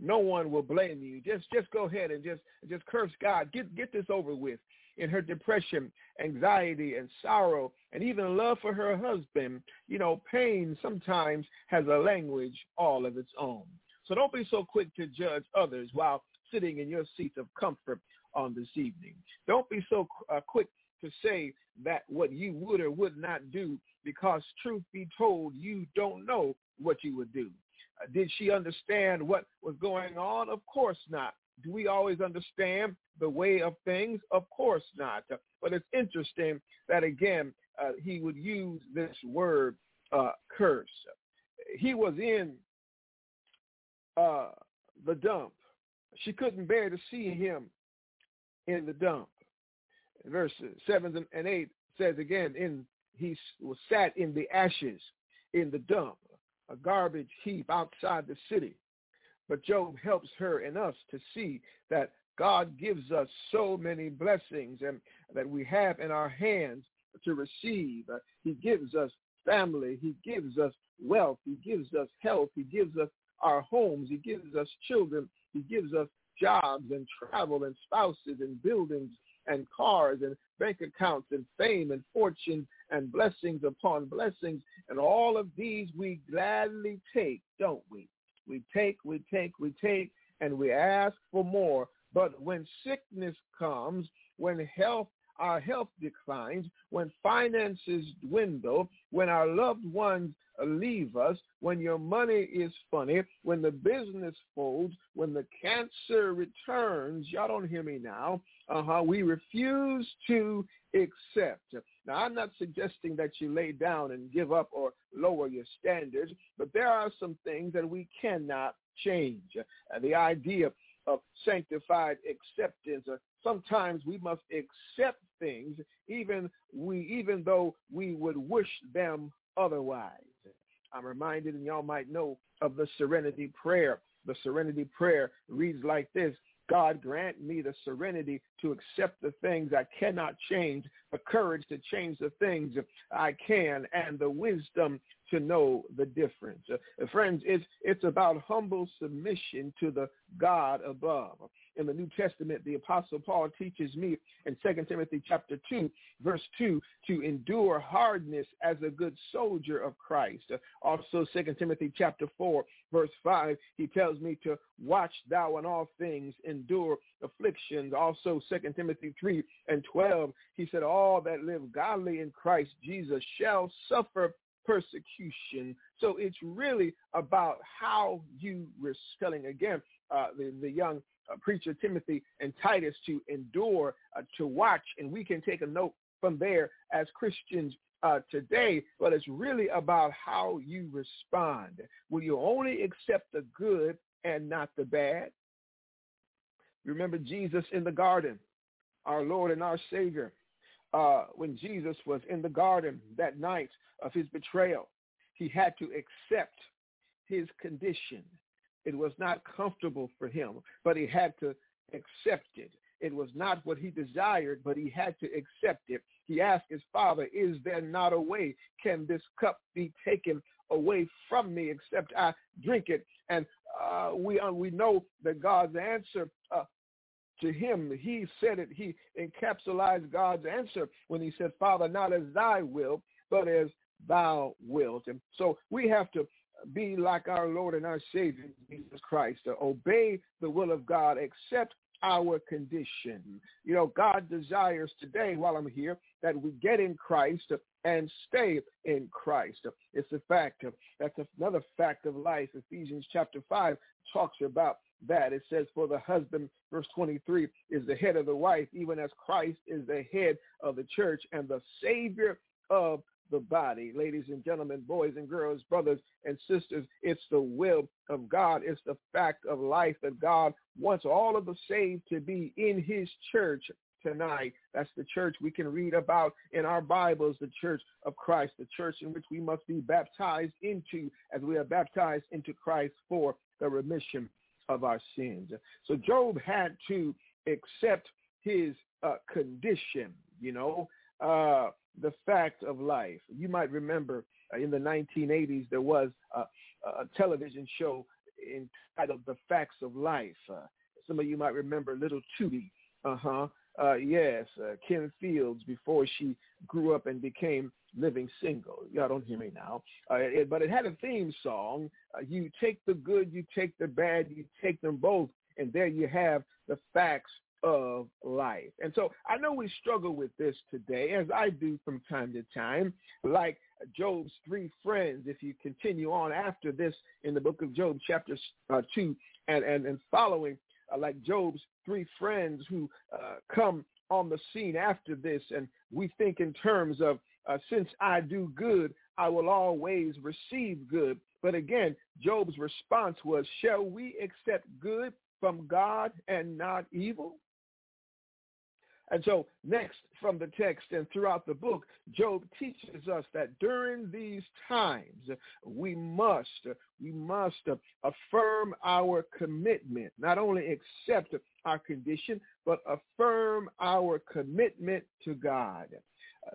no one will blame you. Just just go ahead and just just curse God. Get get this over with. In her depression, anxiety, and sorrow, and even love for her husband, you know, pain sometimes has a language all of its own. So don't be so quick to judge others while sitting in your seat of comfort on this evening. Don't be so uh, quick to say that what you would or would not do because truth be told, you don't know what you would do. Did she understand what was going on? Of course not. Do we always understand the way of things? Of course not. But it's interesting that, again, uh, he would use this word uh, curse. He was in uh, the dump. She couldn't bear to see him in the dump. Verse 7 and 8 says again, in he was sat in the ashes in the dump a garbage heap outside the city. But Job helps her and us to see that God gives us so many blessings and that we have in our hands to receive. Uh, he gives us family. He gives us wealth. He gives us health. He gives us our homes. He gives us children. He gives us jobs and travel and spouses and buildings and cars and bank accounts and fame and fortune and blessings upon blessings. And all of these we gladly take, don't we? We take, we take, we take, and we ask for more. But when sickness comes, when health our health declines, when finances dwindle, when our loved ones leave us, when your money is funny, when the business folds, when the cancer returns, y'all don't hear me now, uh-huh, we refuse to accept. Now, I'm not suggesting that you lay down and give up or lower your standards, but there are some things that we cannot change. Uh, the idea of sanctified acceptance. Uh, sometimes we must accept things even we even though we would wish them otherwise. I'm reminded, and y'all might know, of the serenity prayer. The serenity prayer reads like this. God grant me the serenity to accept the things. I cannot change, the courage to change the things I can, and the wisdom to know the difference. Uh, friends, it's, it's about humble submission to the God above. In the New Testament, the Apostle Paul teaches me in 2 Timothy chapter 2, verse 2, to endure hardness as a good soldier of Christ. Uh, also, 2 Timothy chapter 4, verse 5, he tells me to watch thou in all things, endure afflictions. Also, 2 Timothy 3 and 12, he said, all that live godly in Christ Jesus shall suffer persecution. So it's really about how you were again uh, the, the young uh, preacher Timothy and Titus to endure, uh, to watch, and we can take a note from there as Christians uh, today, but it's really about how you respond. Will you only accept the good and not the bad? Remember Jesus in the garden, our Lord and our Savior uh, when Jesus was in the garden that night of his betrayal, he had to accept his condition. It was not comfortable for him, but he had to accept it. It was not what he desired, but he had to accept it. He asked his father, is there not a way? Can this cup be taken away from me except I drink it? And uh, we, uh, we know that God's answer to him. He said it. He encapsulated God's answer when he said, Father, not as thy will, but as thou wilt. And so we have to be like our Lord and our Savior, Jesus Christ, to obey the will of God, accept our condition. You know, God desires today, while I'm here, that we get in Christ and stay in Christ. It's a fact. That's another fact of life. Ephesians chapter 5 talks about that. It says, for the husband, verse 23, is the head of the wife, even as Christ is the head of the church and the Savior of the body. Ladies and gentlemen, boys and girls, brothers and sisters, it's the will of God. It's the fact of life that God wants all of the saved to be in his church tonight. That's the church we can read about in our Bibles, the church of Christ, the church in which we must be baptized into as we are baptized into Christ for the remission of our sins. So Job had to accept his uh, condition, you know, uh, the fact of life. You might remember uh, in the 1980s there was a, a television show entitled The Facts of Life. Uh, some of you might remember Little Tootie. Uh-huh. Uh, yes, Kim Fields before she grew up and became living single. Y'all don't hear me now. Uh, it, but it had a theme song. Uh, you take the good, you take the bad, you take them both, and there you have the facts of life. And so I know we struggle with this today, as I do from time to time, like Job's three friends. If you continue on after this in the book of Job, chapter uh, 2 and, and, and following, uh, like Job's three friends who uh, come on the scene after this, and we think in terms of uh, since I do good, I will always receive good. But again, Job's response was, shall we accept good from God and not evil? And so next from the text and throughout the book, Job teaches us that during these times, we must, we must affirm our commitment, not only accept our condition, but affirm our commitment to God.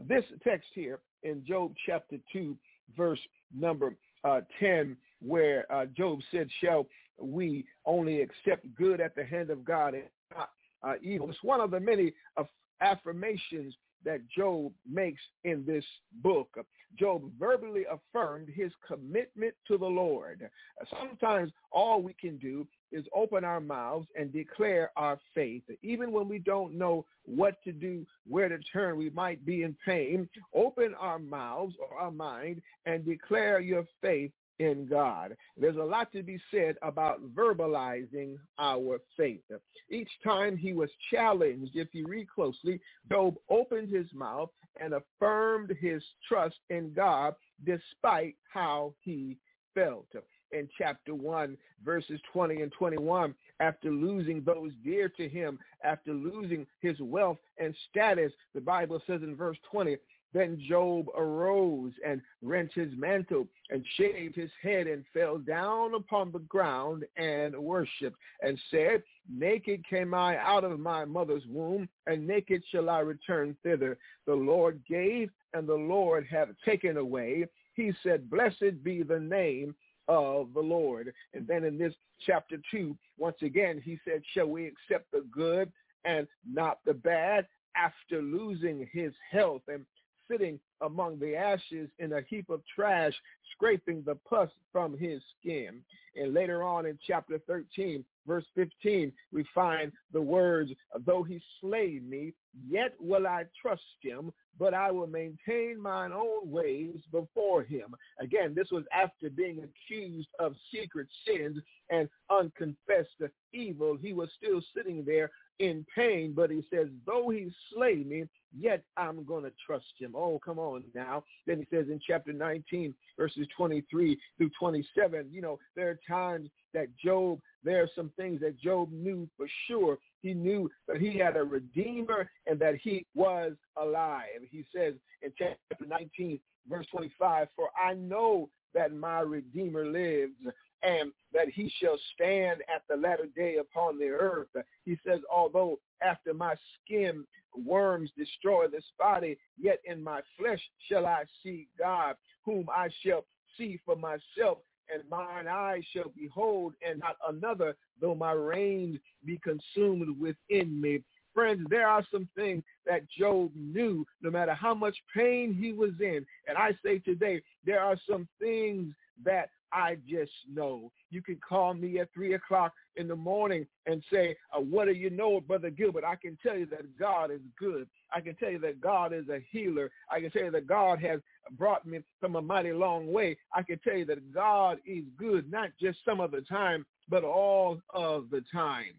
This text here in Job chapter 2 verse number uh, 10, where uh, Job said, shall we only accept good at the hand of God and not uh, evil. It's one of the many affirmations that Job makes in this book. Job verbally affirmed his commitment to the Lord. Sometimes all we can do is open our mouths and declare our faith. Even when we don't know what to do, where to turn, we might be in pain. Open our mouths or our mind and declare your faith in God. There's a lot to be said about verbalizing our faith. Each time he was challenged, if you read closely, Job opened his mouth and affirmed his trust in God despite how he felt. In chapter 1, verses 20 and 21, after losing those dear to him, after losing his wealth and status, the Bible says in verse 20, then Job arose and rent his mantle and shaved his head and fell down upon the ground and worshipped and said, Naked came I out of my mother's womb, and naked shall I return thither. The Lord gave, and the Lord hath taken away. He said, Blessed be the name of the Lord. And then in this chapter 2, once again, he said, Shall we accept the good and not the bad? After losing his health and sitting among the ashes in a heap of trash, scraping the pus from his skin. And later on in chapter 13, verse 15, we find the words, though he slay me, yet will I trust him, but I will maintain mine own ways before him. Again, this was after being accused of secret sins and unconfessed evil. He was still sitting there in pain, but he says, though he slay me, yet I'm going to trust him. Oh, come on now. Then he says in chapter 19, verses 23 through 27, you know, there are times that Job, there are some things that Job knew for sure. He knew that he had a redeemer and that he was alive. He says in chapter 19, verse 25, for I know that my redeemer lives and that he shall stand at the latter day upon the earth. He says, although after my skin worms destroy this body, yet in my flesh shall I see God, whom I shall see for myself, and mine eyes shall behold, and not another, though my reins be consumed within me. Friends, there are some things that Job knew no matter how much pain he was in. And I say today, there are some things that I just know. You can call me at 3 o'clock in the morning and say, uh, what do you know, Brother Gilbert? I can tell you that God is good. I can tell you that God is a healer. I can tell you that God has brought me from a mighty long way. I can tell you that God is good, not just some of the time, but all of the time.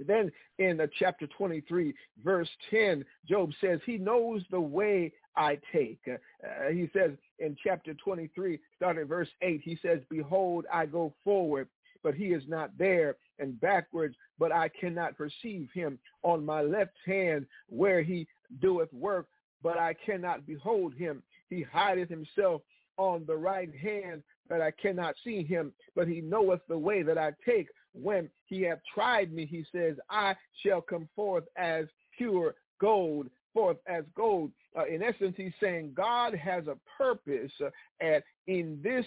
Then in chapter 23, verse 10, Job says, he knows the way I take. Uh, he says in chapter 23, starting verse 8, he says, behold, I go forward, but he is not there, and backwards, but I cannot perceive him. On my left hand, where he doeth work, but I cannot behold him. He hideth himself on the right hand, that I cannot see him, but he knoweth the way that I take. When he hath tried me, he says, I shall come forth as pure gold, forth as gold. Uh, in essence, he's saying God has a purpose, uh, and in this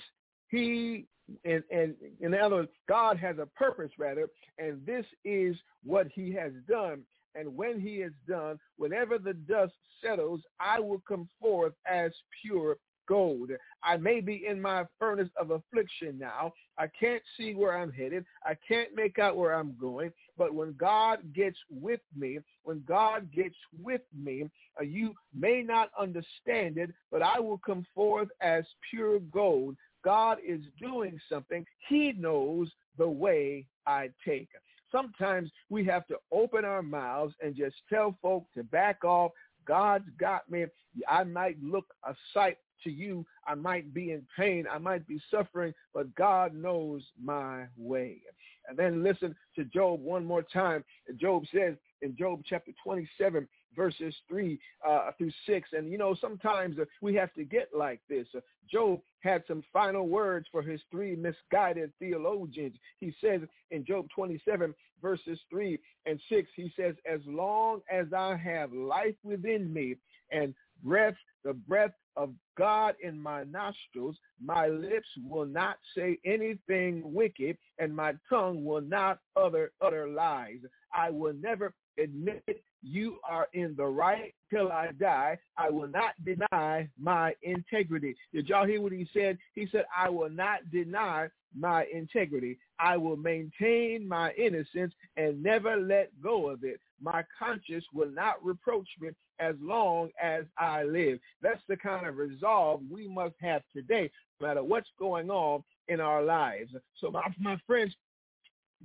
he and, and in other words, God has a purpose rather, and this is what he has done. And when he is done, whenever the dust settles, I will come forth as pure gold. I may be in my furnace of affliction now. I can't see where I'm headed. I can't make out where I'm going. But when God gets with me, when God gets with me, uh, you may not understand it, but I will come forth as pure gold. God is doing something. He knows the way I take. Sometimes we have to open our mouths and just tell folk to back off. God's got me. I might look a sight to you. I might be in pain. I might be suffering, but God knows my way. And then listen to Job one more time. Job says in Job chapter 27, verses 3 uh, through 6. And, you know, sometimes uh, we have to get like this. Uh, Job had some final words for his three misguided theologians. He says in Job 27, verses 3 and 6, he says, as long as I have life within me and breath, the breath of God in my nostrils. My lips will not say anything wicked, and my tongue will not utter, utter lies. I will never admit you are in the right till I die. I will not deny my integrity. Did y'all hear what he said? He said, I will not deny my integrity. I will maintain my innocence and never let go of it. My conscience will not reproach me as long as I live. That's the kind of resolve we must have today, no matter what's going on in our lives. So my, my friends,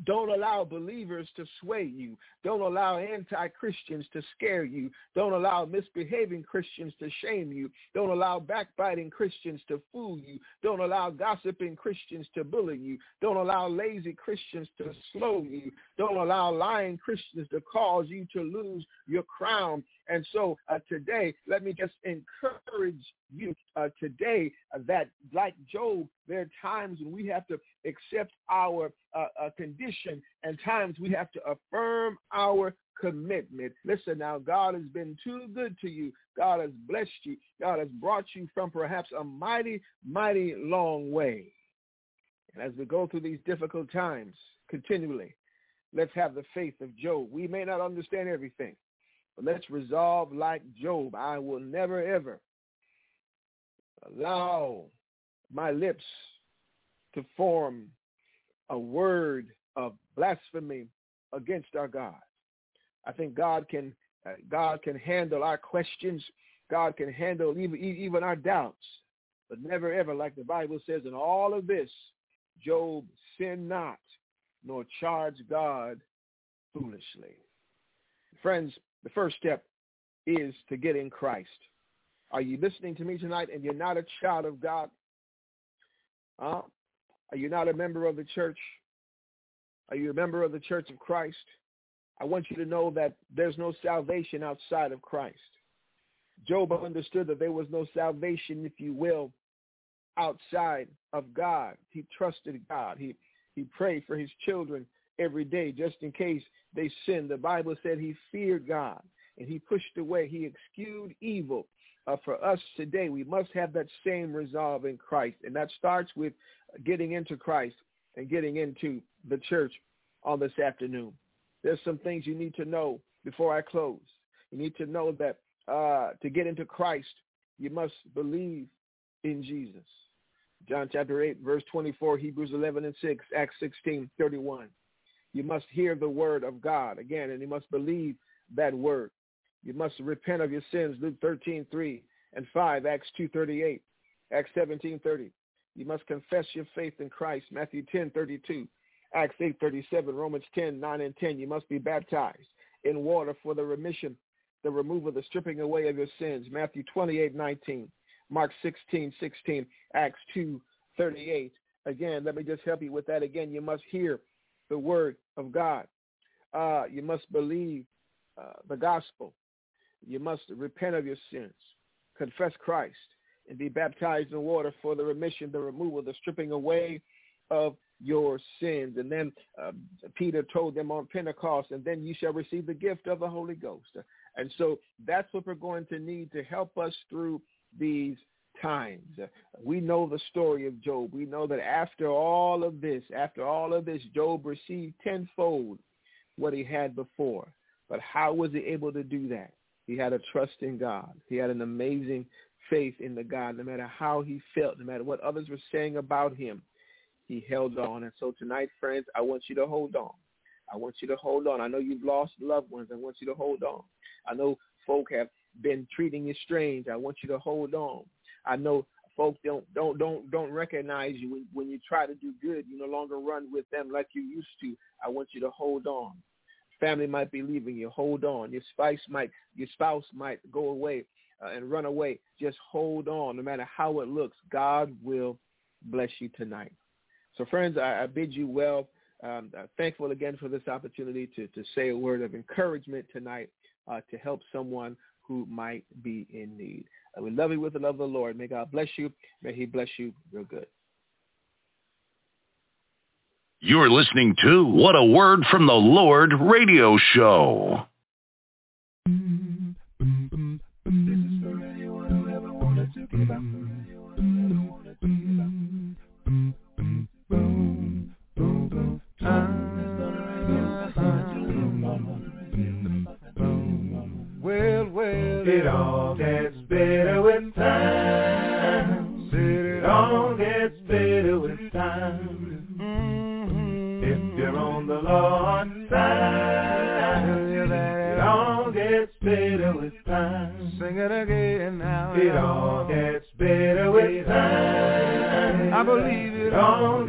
don't allow believers to sway you. Don't allow anti-Christians to scare you. Don't allow misbehaving Christians to shame you. Don't allow backbiting Christians to fool you. Don't allow gossiping Christians to bully you. Don't allow lazy Christians to slow you. Don't allow lying Christians to cause you to lose your crown. And so uh, today, let me just encourage you uh, today uh, that like Job, there are times when we have to accept our uh, uh, condition and times we have to affirm our commitment. Listen now, God has been too good to you. God has blessed you. God has brought you from perhaps a mighty, mighty long way. And as we go through these difficult times continually, let's have the faith of Job. We may not understand everything, but let's resolve like Job. I will never, ever allow my lips to form a word of blasphemy against our God. I think God can God can handle our questions. God can handle even even our doubts. But never ever, like the Bible says, in all of this, Job sinned not, nor charged God foolishly. Friends, the first step is to get in Christ. Are you listening to me tonight and you're not a child of God? Uh, are you not a member of the church? Are you a member of the church of Christ? I want you to know that there's no salvation outside of Christ. Job understood that there was no salvation, if you will, outside of God. He trusted God. He, he prayed for his children every day just in case they sinned. The Bible said he feared God and he pushed away. He excused evil. Uh, for us today, we must have that same resolve in Christ. And that starts with getting into Christ and getting into the church on this afternoon. There's some things you need to know before I close. You need to know that uh, to get into Christ, you must believe in Jesus. John chapter 8, verse 24, Hebrews 11 and 6, Acts 16, 31. You must hear the word of God again, and you must believe that word. You must repent of your sins, Luke 13, 3 and 5, Acts 2, 38, Acts 17, 30. You must confess your faith in Christ, Matthew 10, 32, Acts 8, 37, Romans 10, 9 and 10. You must be baptized in water for the remission, the removal, the stripping away of your sins, Matthew 28, 19, Mark 16, 16, Acts 2, 38. Again, let me just help you with that. Again, you must hear the word of God. Uh, you must believe uh, the gospel. You must repent of your sins, confess Christ, and be baptized in water for the remission, the removal, the stripping away of your sins. And then uh, Peter told them on Pentecost, and then you shall receive the gift of the Holy Ghost. And so that's what we're going to need to help us through these times. We know the story of Job. We know that after all of this, after all of this, Job received tenfold what he had before. But how was he able to do that? He had a trust in God. He had an amazing faith in the God, no matter how he felt, no matter what others were saying about him. He held on. And so tonight, friends, I want you to hold on. I want you to hold on. I know you've lost loved ones. I want you to hold on. I know folk have been treating you strange. I want you to hold on. I know folks don't don't don't don't recognize you when, when you try to do good. You no longer run with them like you used to. I want you to hold on. Family might be leaving you. Hold on. Your spouse might your spouse might go away uh, and run away. Just hold on. No matter how it looks, God will bless you tonight. So, friends, I, I bid you well. Um, thankful again for this opportunity to, to say a word of encouragement tonight uh, to help someone who might be in need. We love you with the love of the Lord. May God bless you. May he bless you real good. You're listening to What a Word from the Lord radio show. Well, well, it all has been. Lord time. It all gets better with time. Sing it again now. It all gets better with time. I believe it all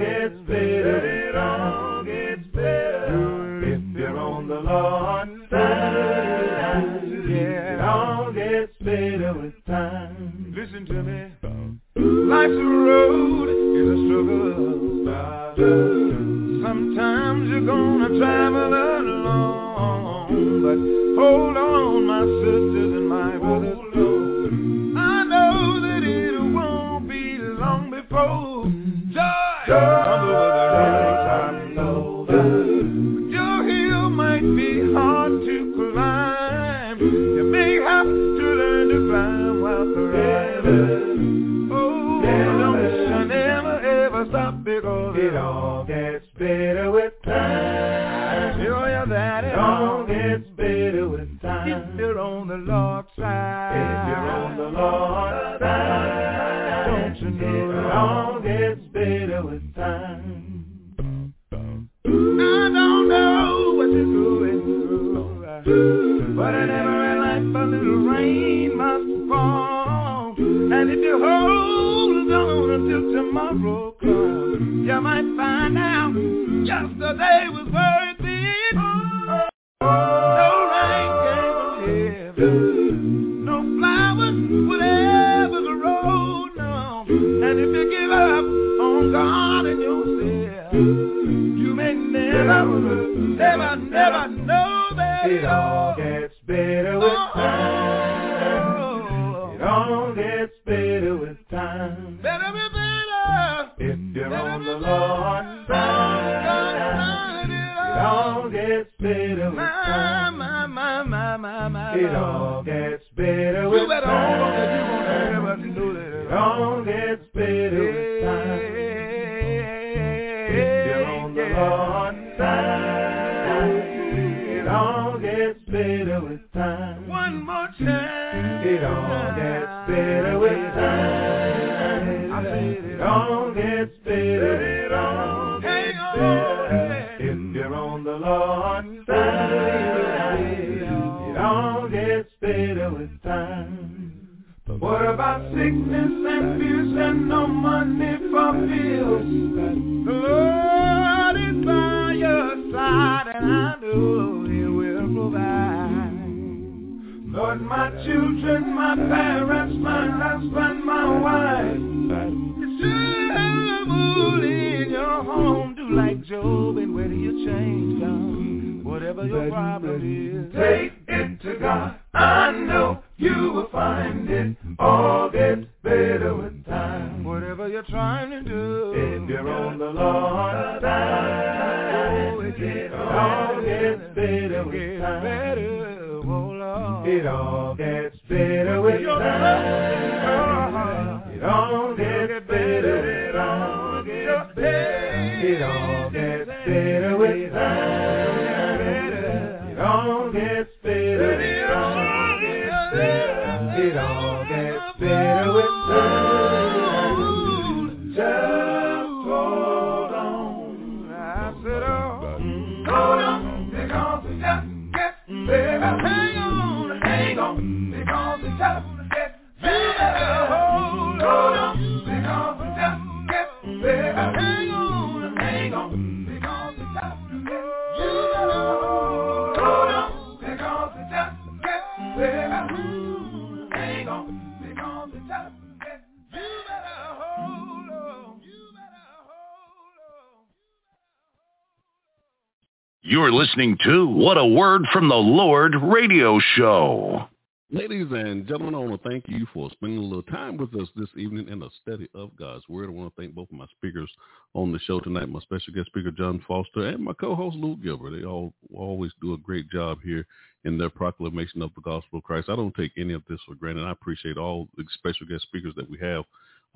listening to What a Word from the Lord radio show. Ladies and gentlemen, I want to thank you for spending a little time with us this evening in the study of God's Word. I want to thank both of my speakers on the show tonight, my special guest speaker, John Foster, and my co-host, Lou Gilbert. They all always do a great job here in their proclamation of the gospel of Christ. I don't take any of this for granted. I appreciate all the special guest speakers that we have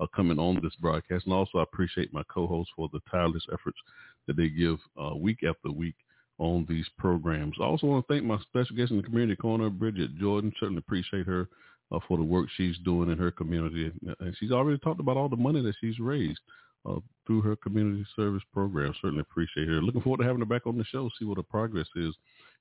uh, coming on this broadcast. And also, I appreciate my co-hosts for the tireless efforts that they give uh, week after week on these programs. I also want to thank my special guest in the community corner, Bridget Jordan. Certainly appreciate her uh, for the work she's doing in her community. And she's already talked about all the money that she's raised uh, through her community service program. Certainly appreciate her. Looking forward to having her back on the show, see what her progress is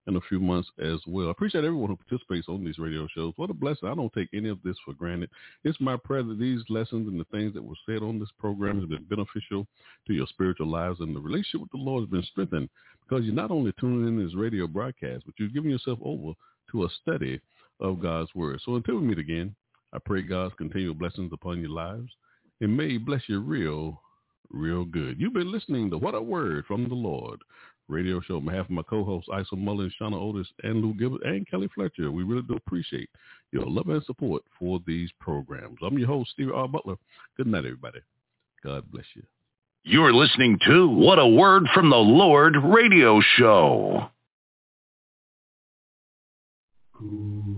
in a few months as well. I appreciate everyone who participates on these radio shows. What a blessing. I don't take any of this for granted. It's my prayer that these lessons and the things that were said on this program have been beneficial to your spiritual lives and the relationship with the Lord has been strengthened because you're not only tuning in this radio broadcast, but you're giving yourself over to a study of God's word. So until we meet again, I pray God's continual blessings upon your lives and may he bless you real, real good. You've been listening to What a Word from the Lord radio show on behalf of my co-hosts Isa Mullins, Shauna Otis, and Lou Gilbert, and Kelly Fletcher. We really do appreciate your love and support for these programs. I'm your host, Stevie R. Butler. Good night, everybody. God bless you. You're listening to What a Word from the Lord radio show. Cool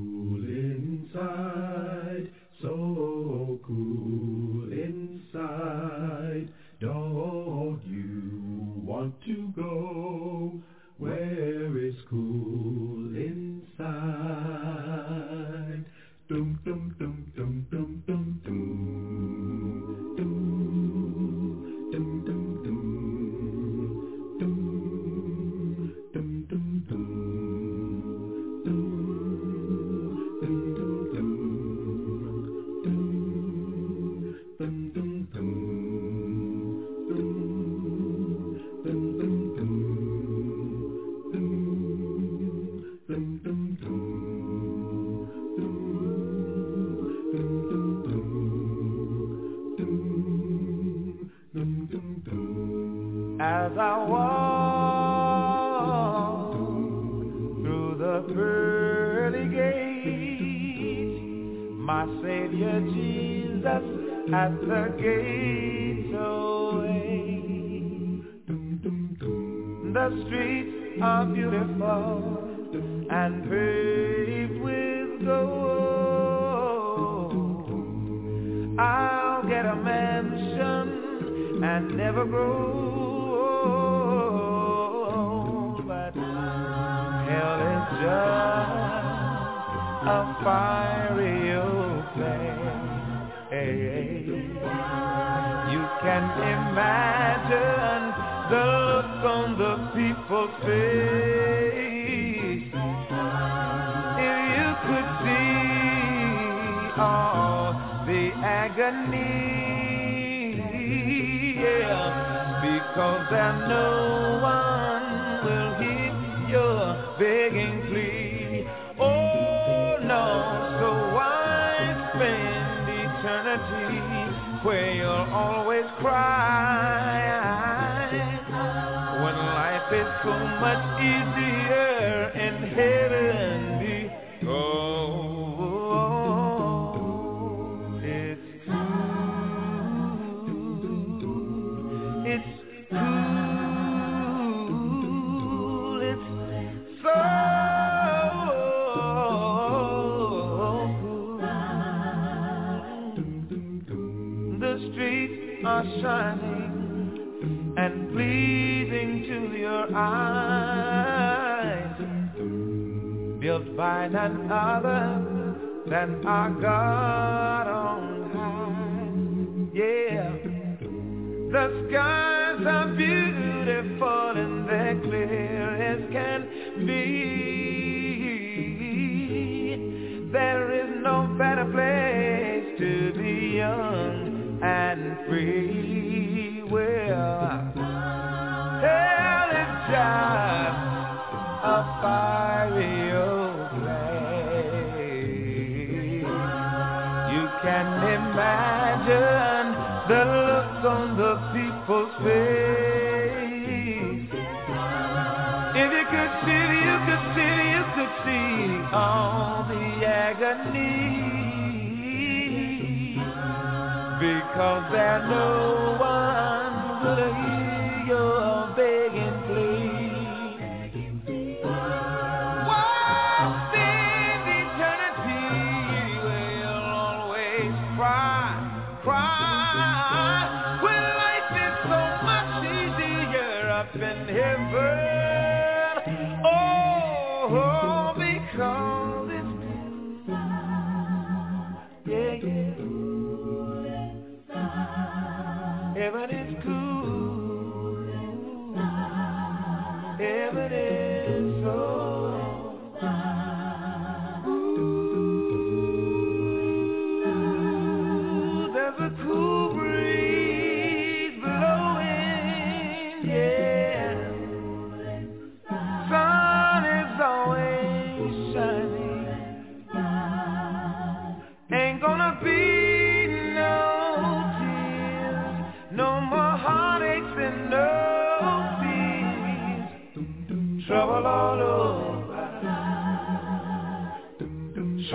at the gate away. The streets are beautiful and paved with gold. I'll get a mansion and never grow. But hell is just a fiery imagine the look on the people's face. If you could see all the agony yeah, because there no one will hear your begging cry. When life is so much easier by none other than our God on high. Yeah. The skies are beautiful and they're clear as can be. There is no better place to be young and free. Well, hell is just a fiery agony. Because there no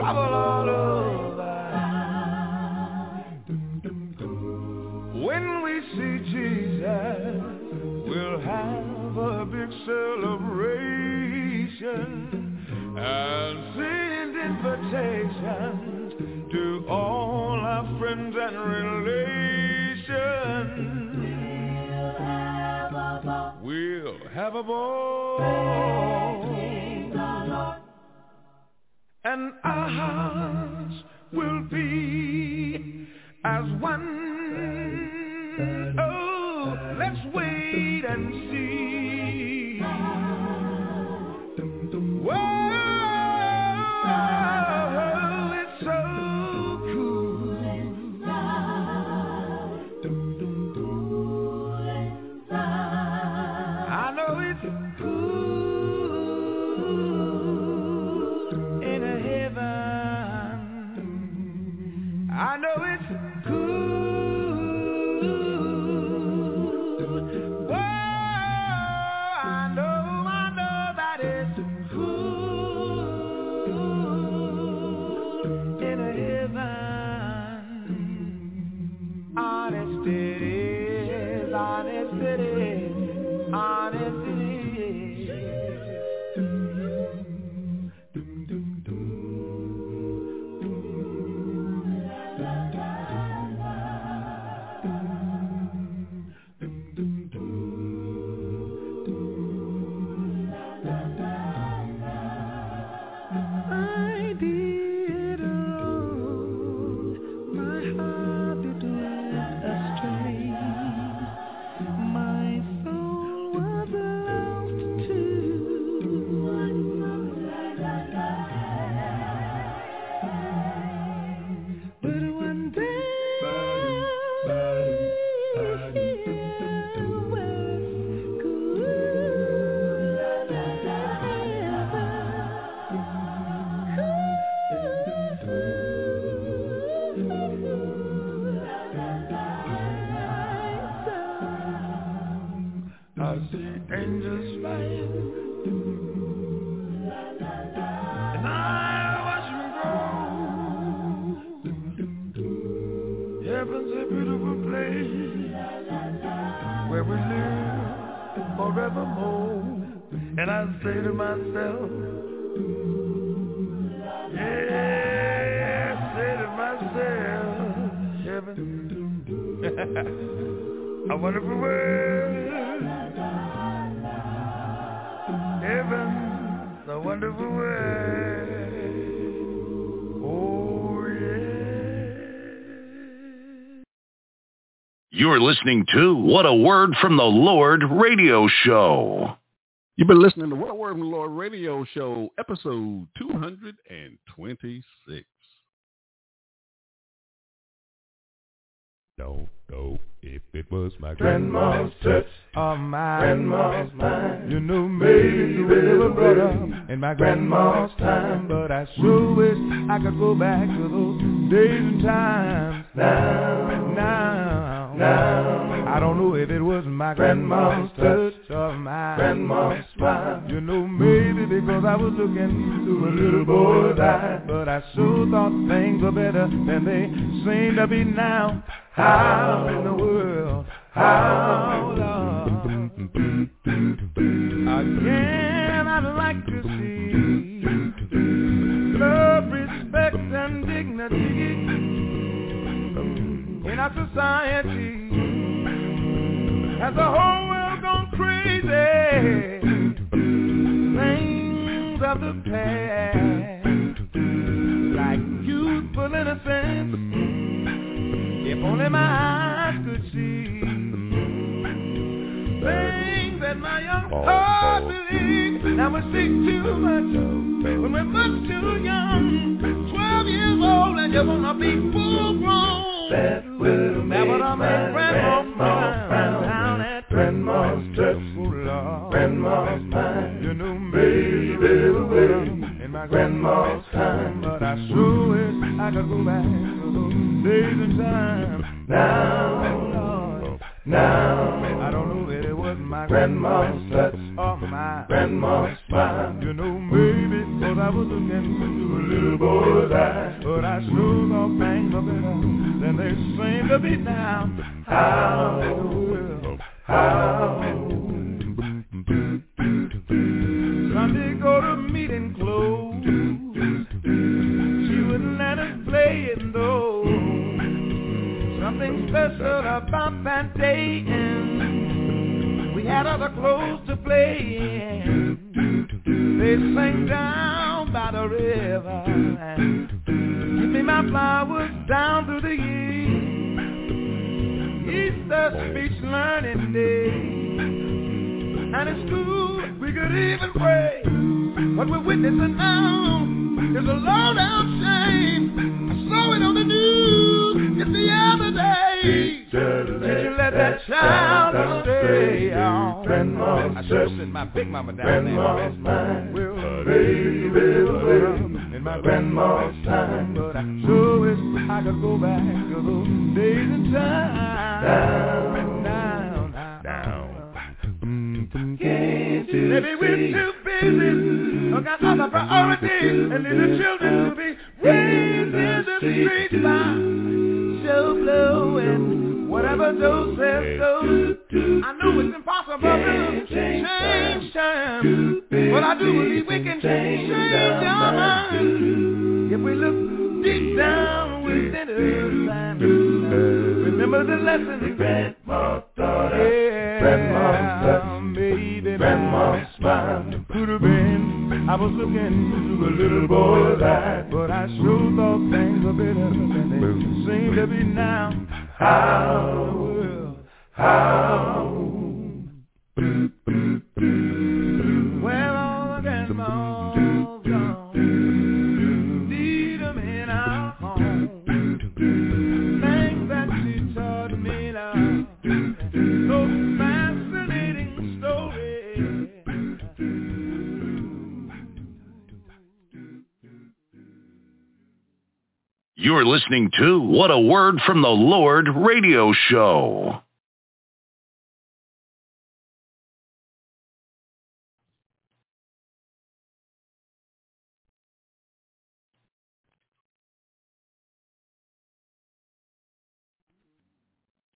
Trouble all over. When we see Jesus, we'll have a big celebration and send invitations to all our friends and relations. We'll have a ball. Our hearts will be as one. Listening to What a Word from the Lord radio show. You've been listening to What a Word from the Lord radio show, episode 226. Don't know if it was my Grandma's touch or my grandma's mind. You know, Maybe maybe we were brought up in my grandma's grandma's time, but I sure wish I could go back to those days and times. Now, Now, now, I don't know if it was my Grandma's touch or my grandma's smile. You know, maybe because I was looking through a little boy's eyes, but I sure thought things were better than they seem to be now. How in the world? How, Lord? Again, I'd like to see love, respect, and dignity our society. Has the whole world gone crazy? Things of the past, like youthful innocence. If only my eyes could see things that my young heart oh. believes. Now we see too much when we're much too young. Twelve years old and you wanna be full grown. Grandma's touch, Oh my grandma's smile. You know, maybe cause I was looking into a little boy's boy's. But I sure thought things were better than they seem to be now. How, how, Sunday go to meeting close. She wouldn't let us play it though. Something special about that day and we had other clothes to play in. They sang down and give me my flowers down through the years. Easter speech learning day. And in school we could even pray. What we're witnessing now is a low down shame. I saw it on the news just the other day. Did you let that child stay on? Grandma's I should sent my big mama down grandma's there. Well, Baby, in my grandma's time. But I sure wish I could go back to those days and time. Down, down, mm-hmm. down. You Maybe we're too busy. Oh, I got other priorities and the children to be raised in the streets by show blowing. Whatever those says goes. I know it's impossible to change time, but I do believe we can change our minds if we look deep down within us. Remember the lesson, Grandma thought I, yeah, grandma's touch, baby, grandma's smile. could have been. I was looking into a little boy's eyes, but I sure thought things were better than they seem to be now. How, how, Well, You're listening to What a Word from the Lord radio show.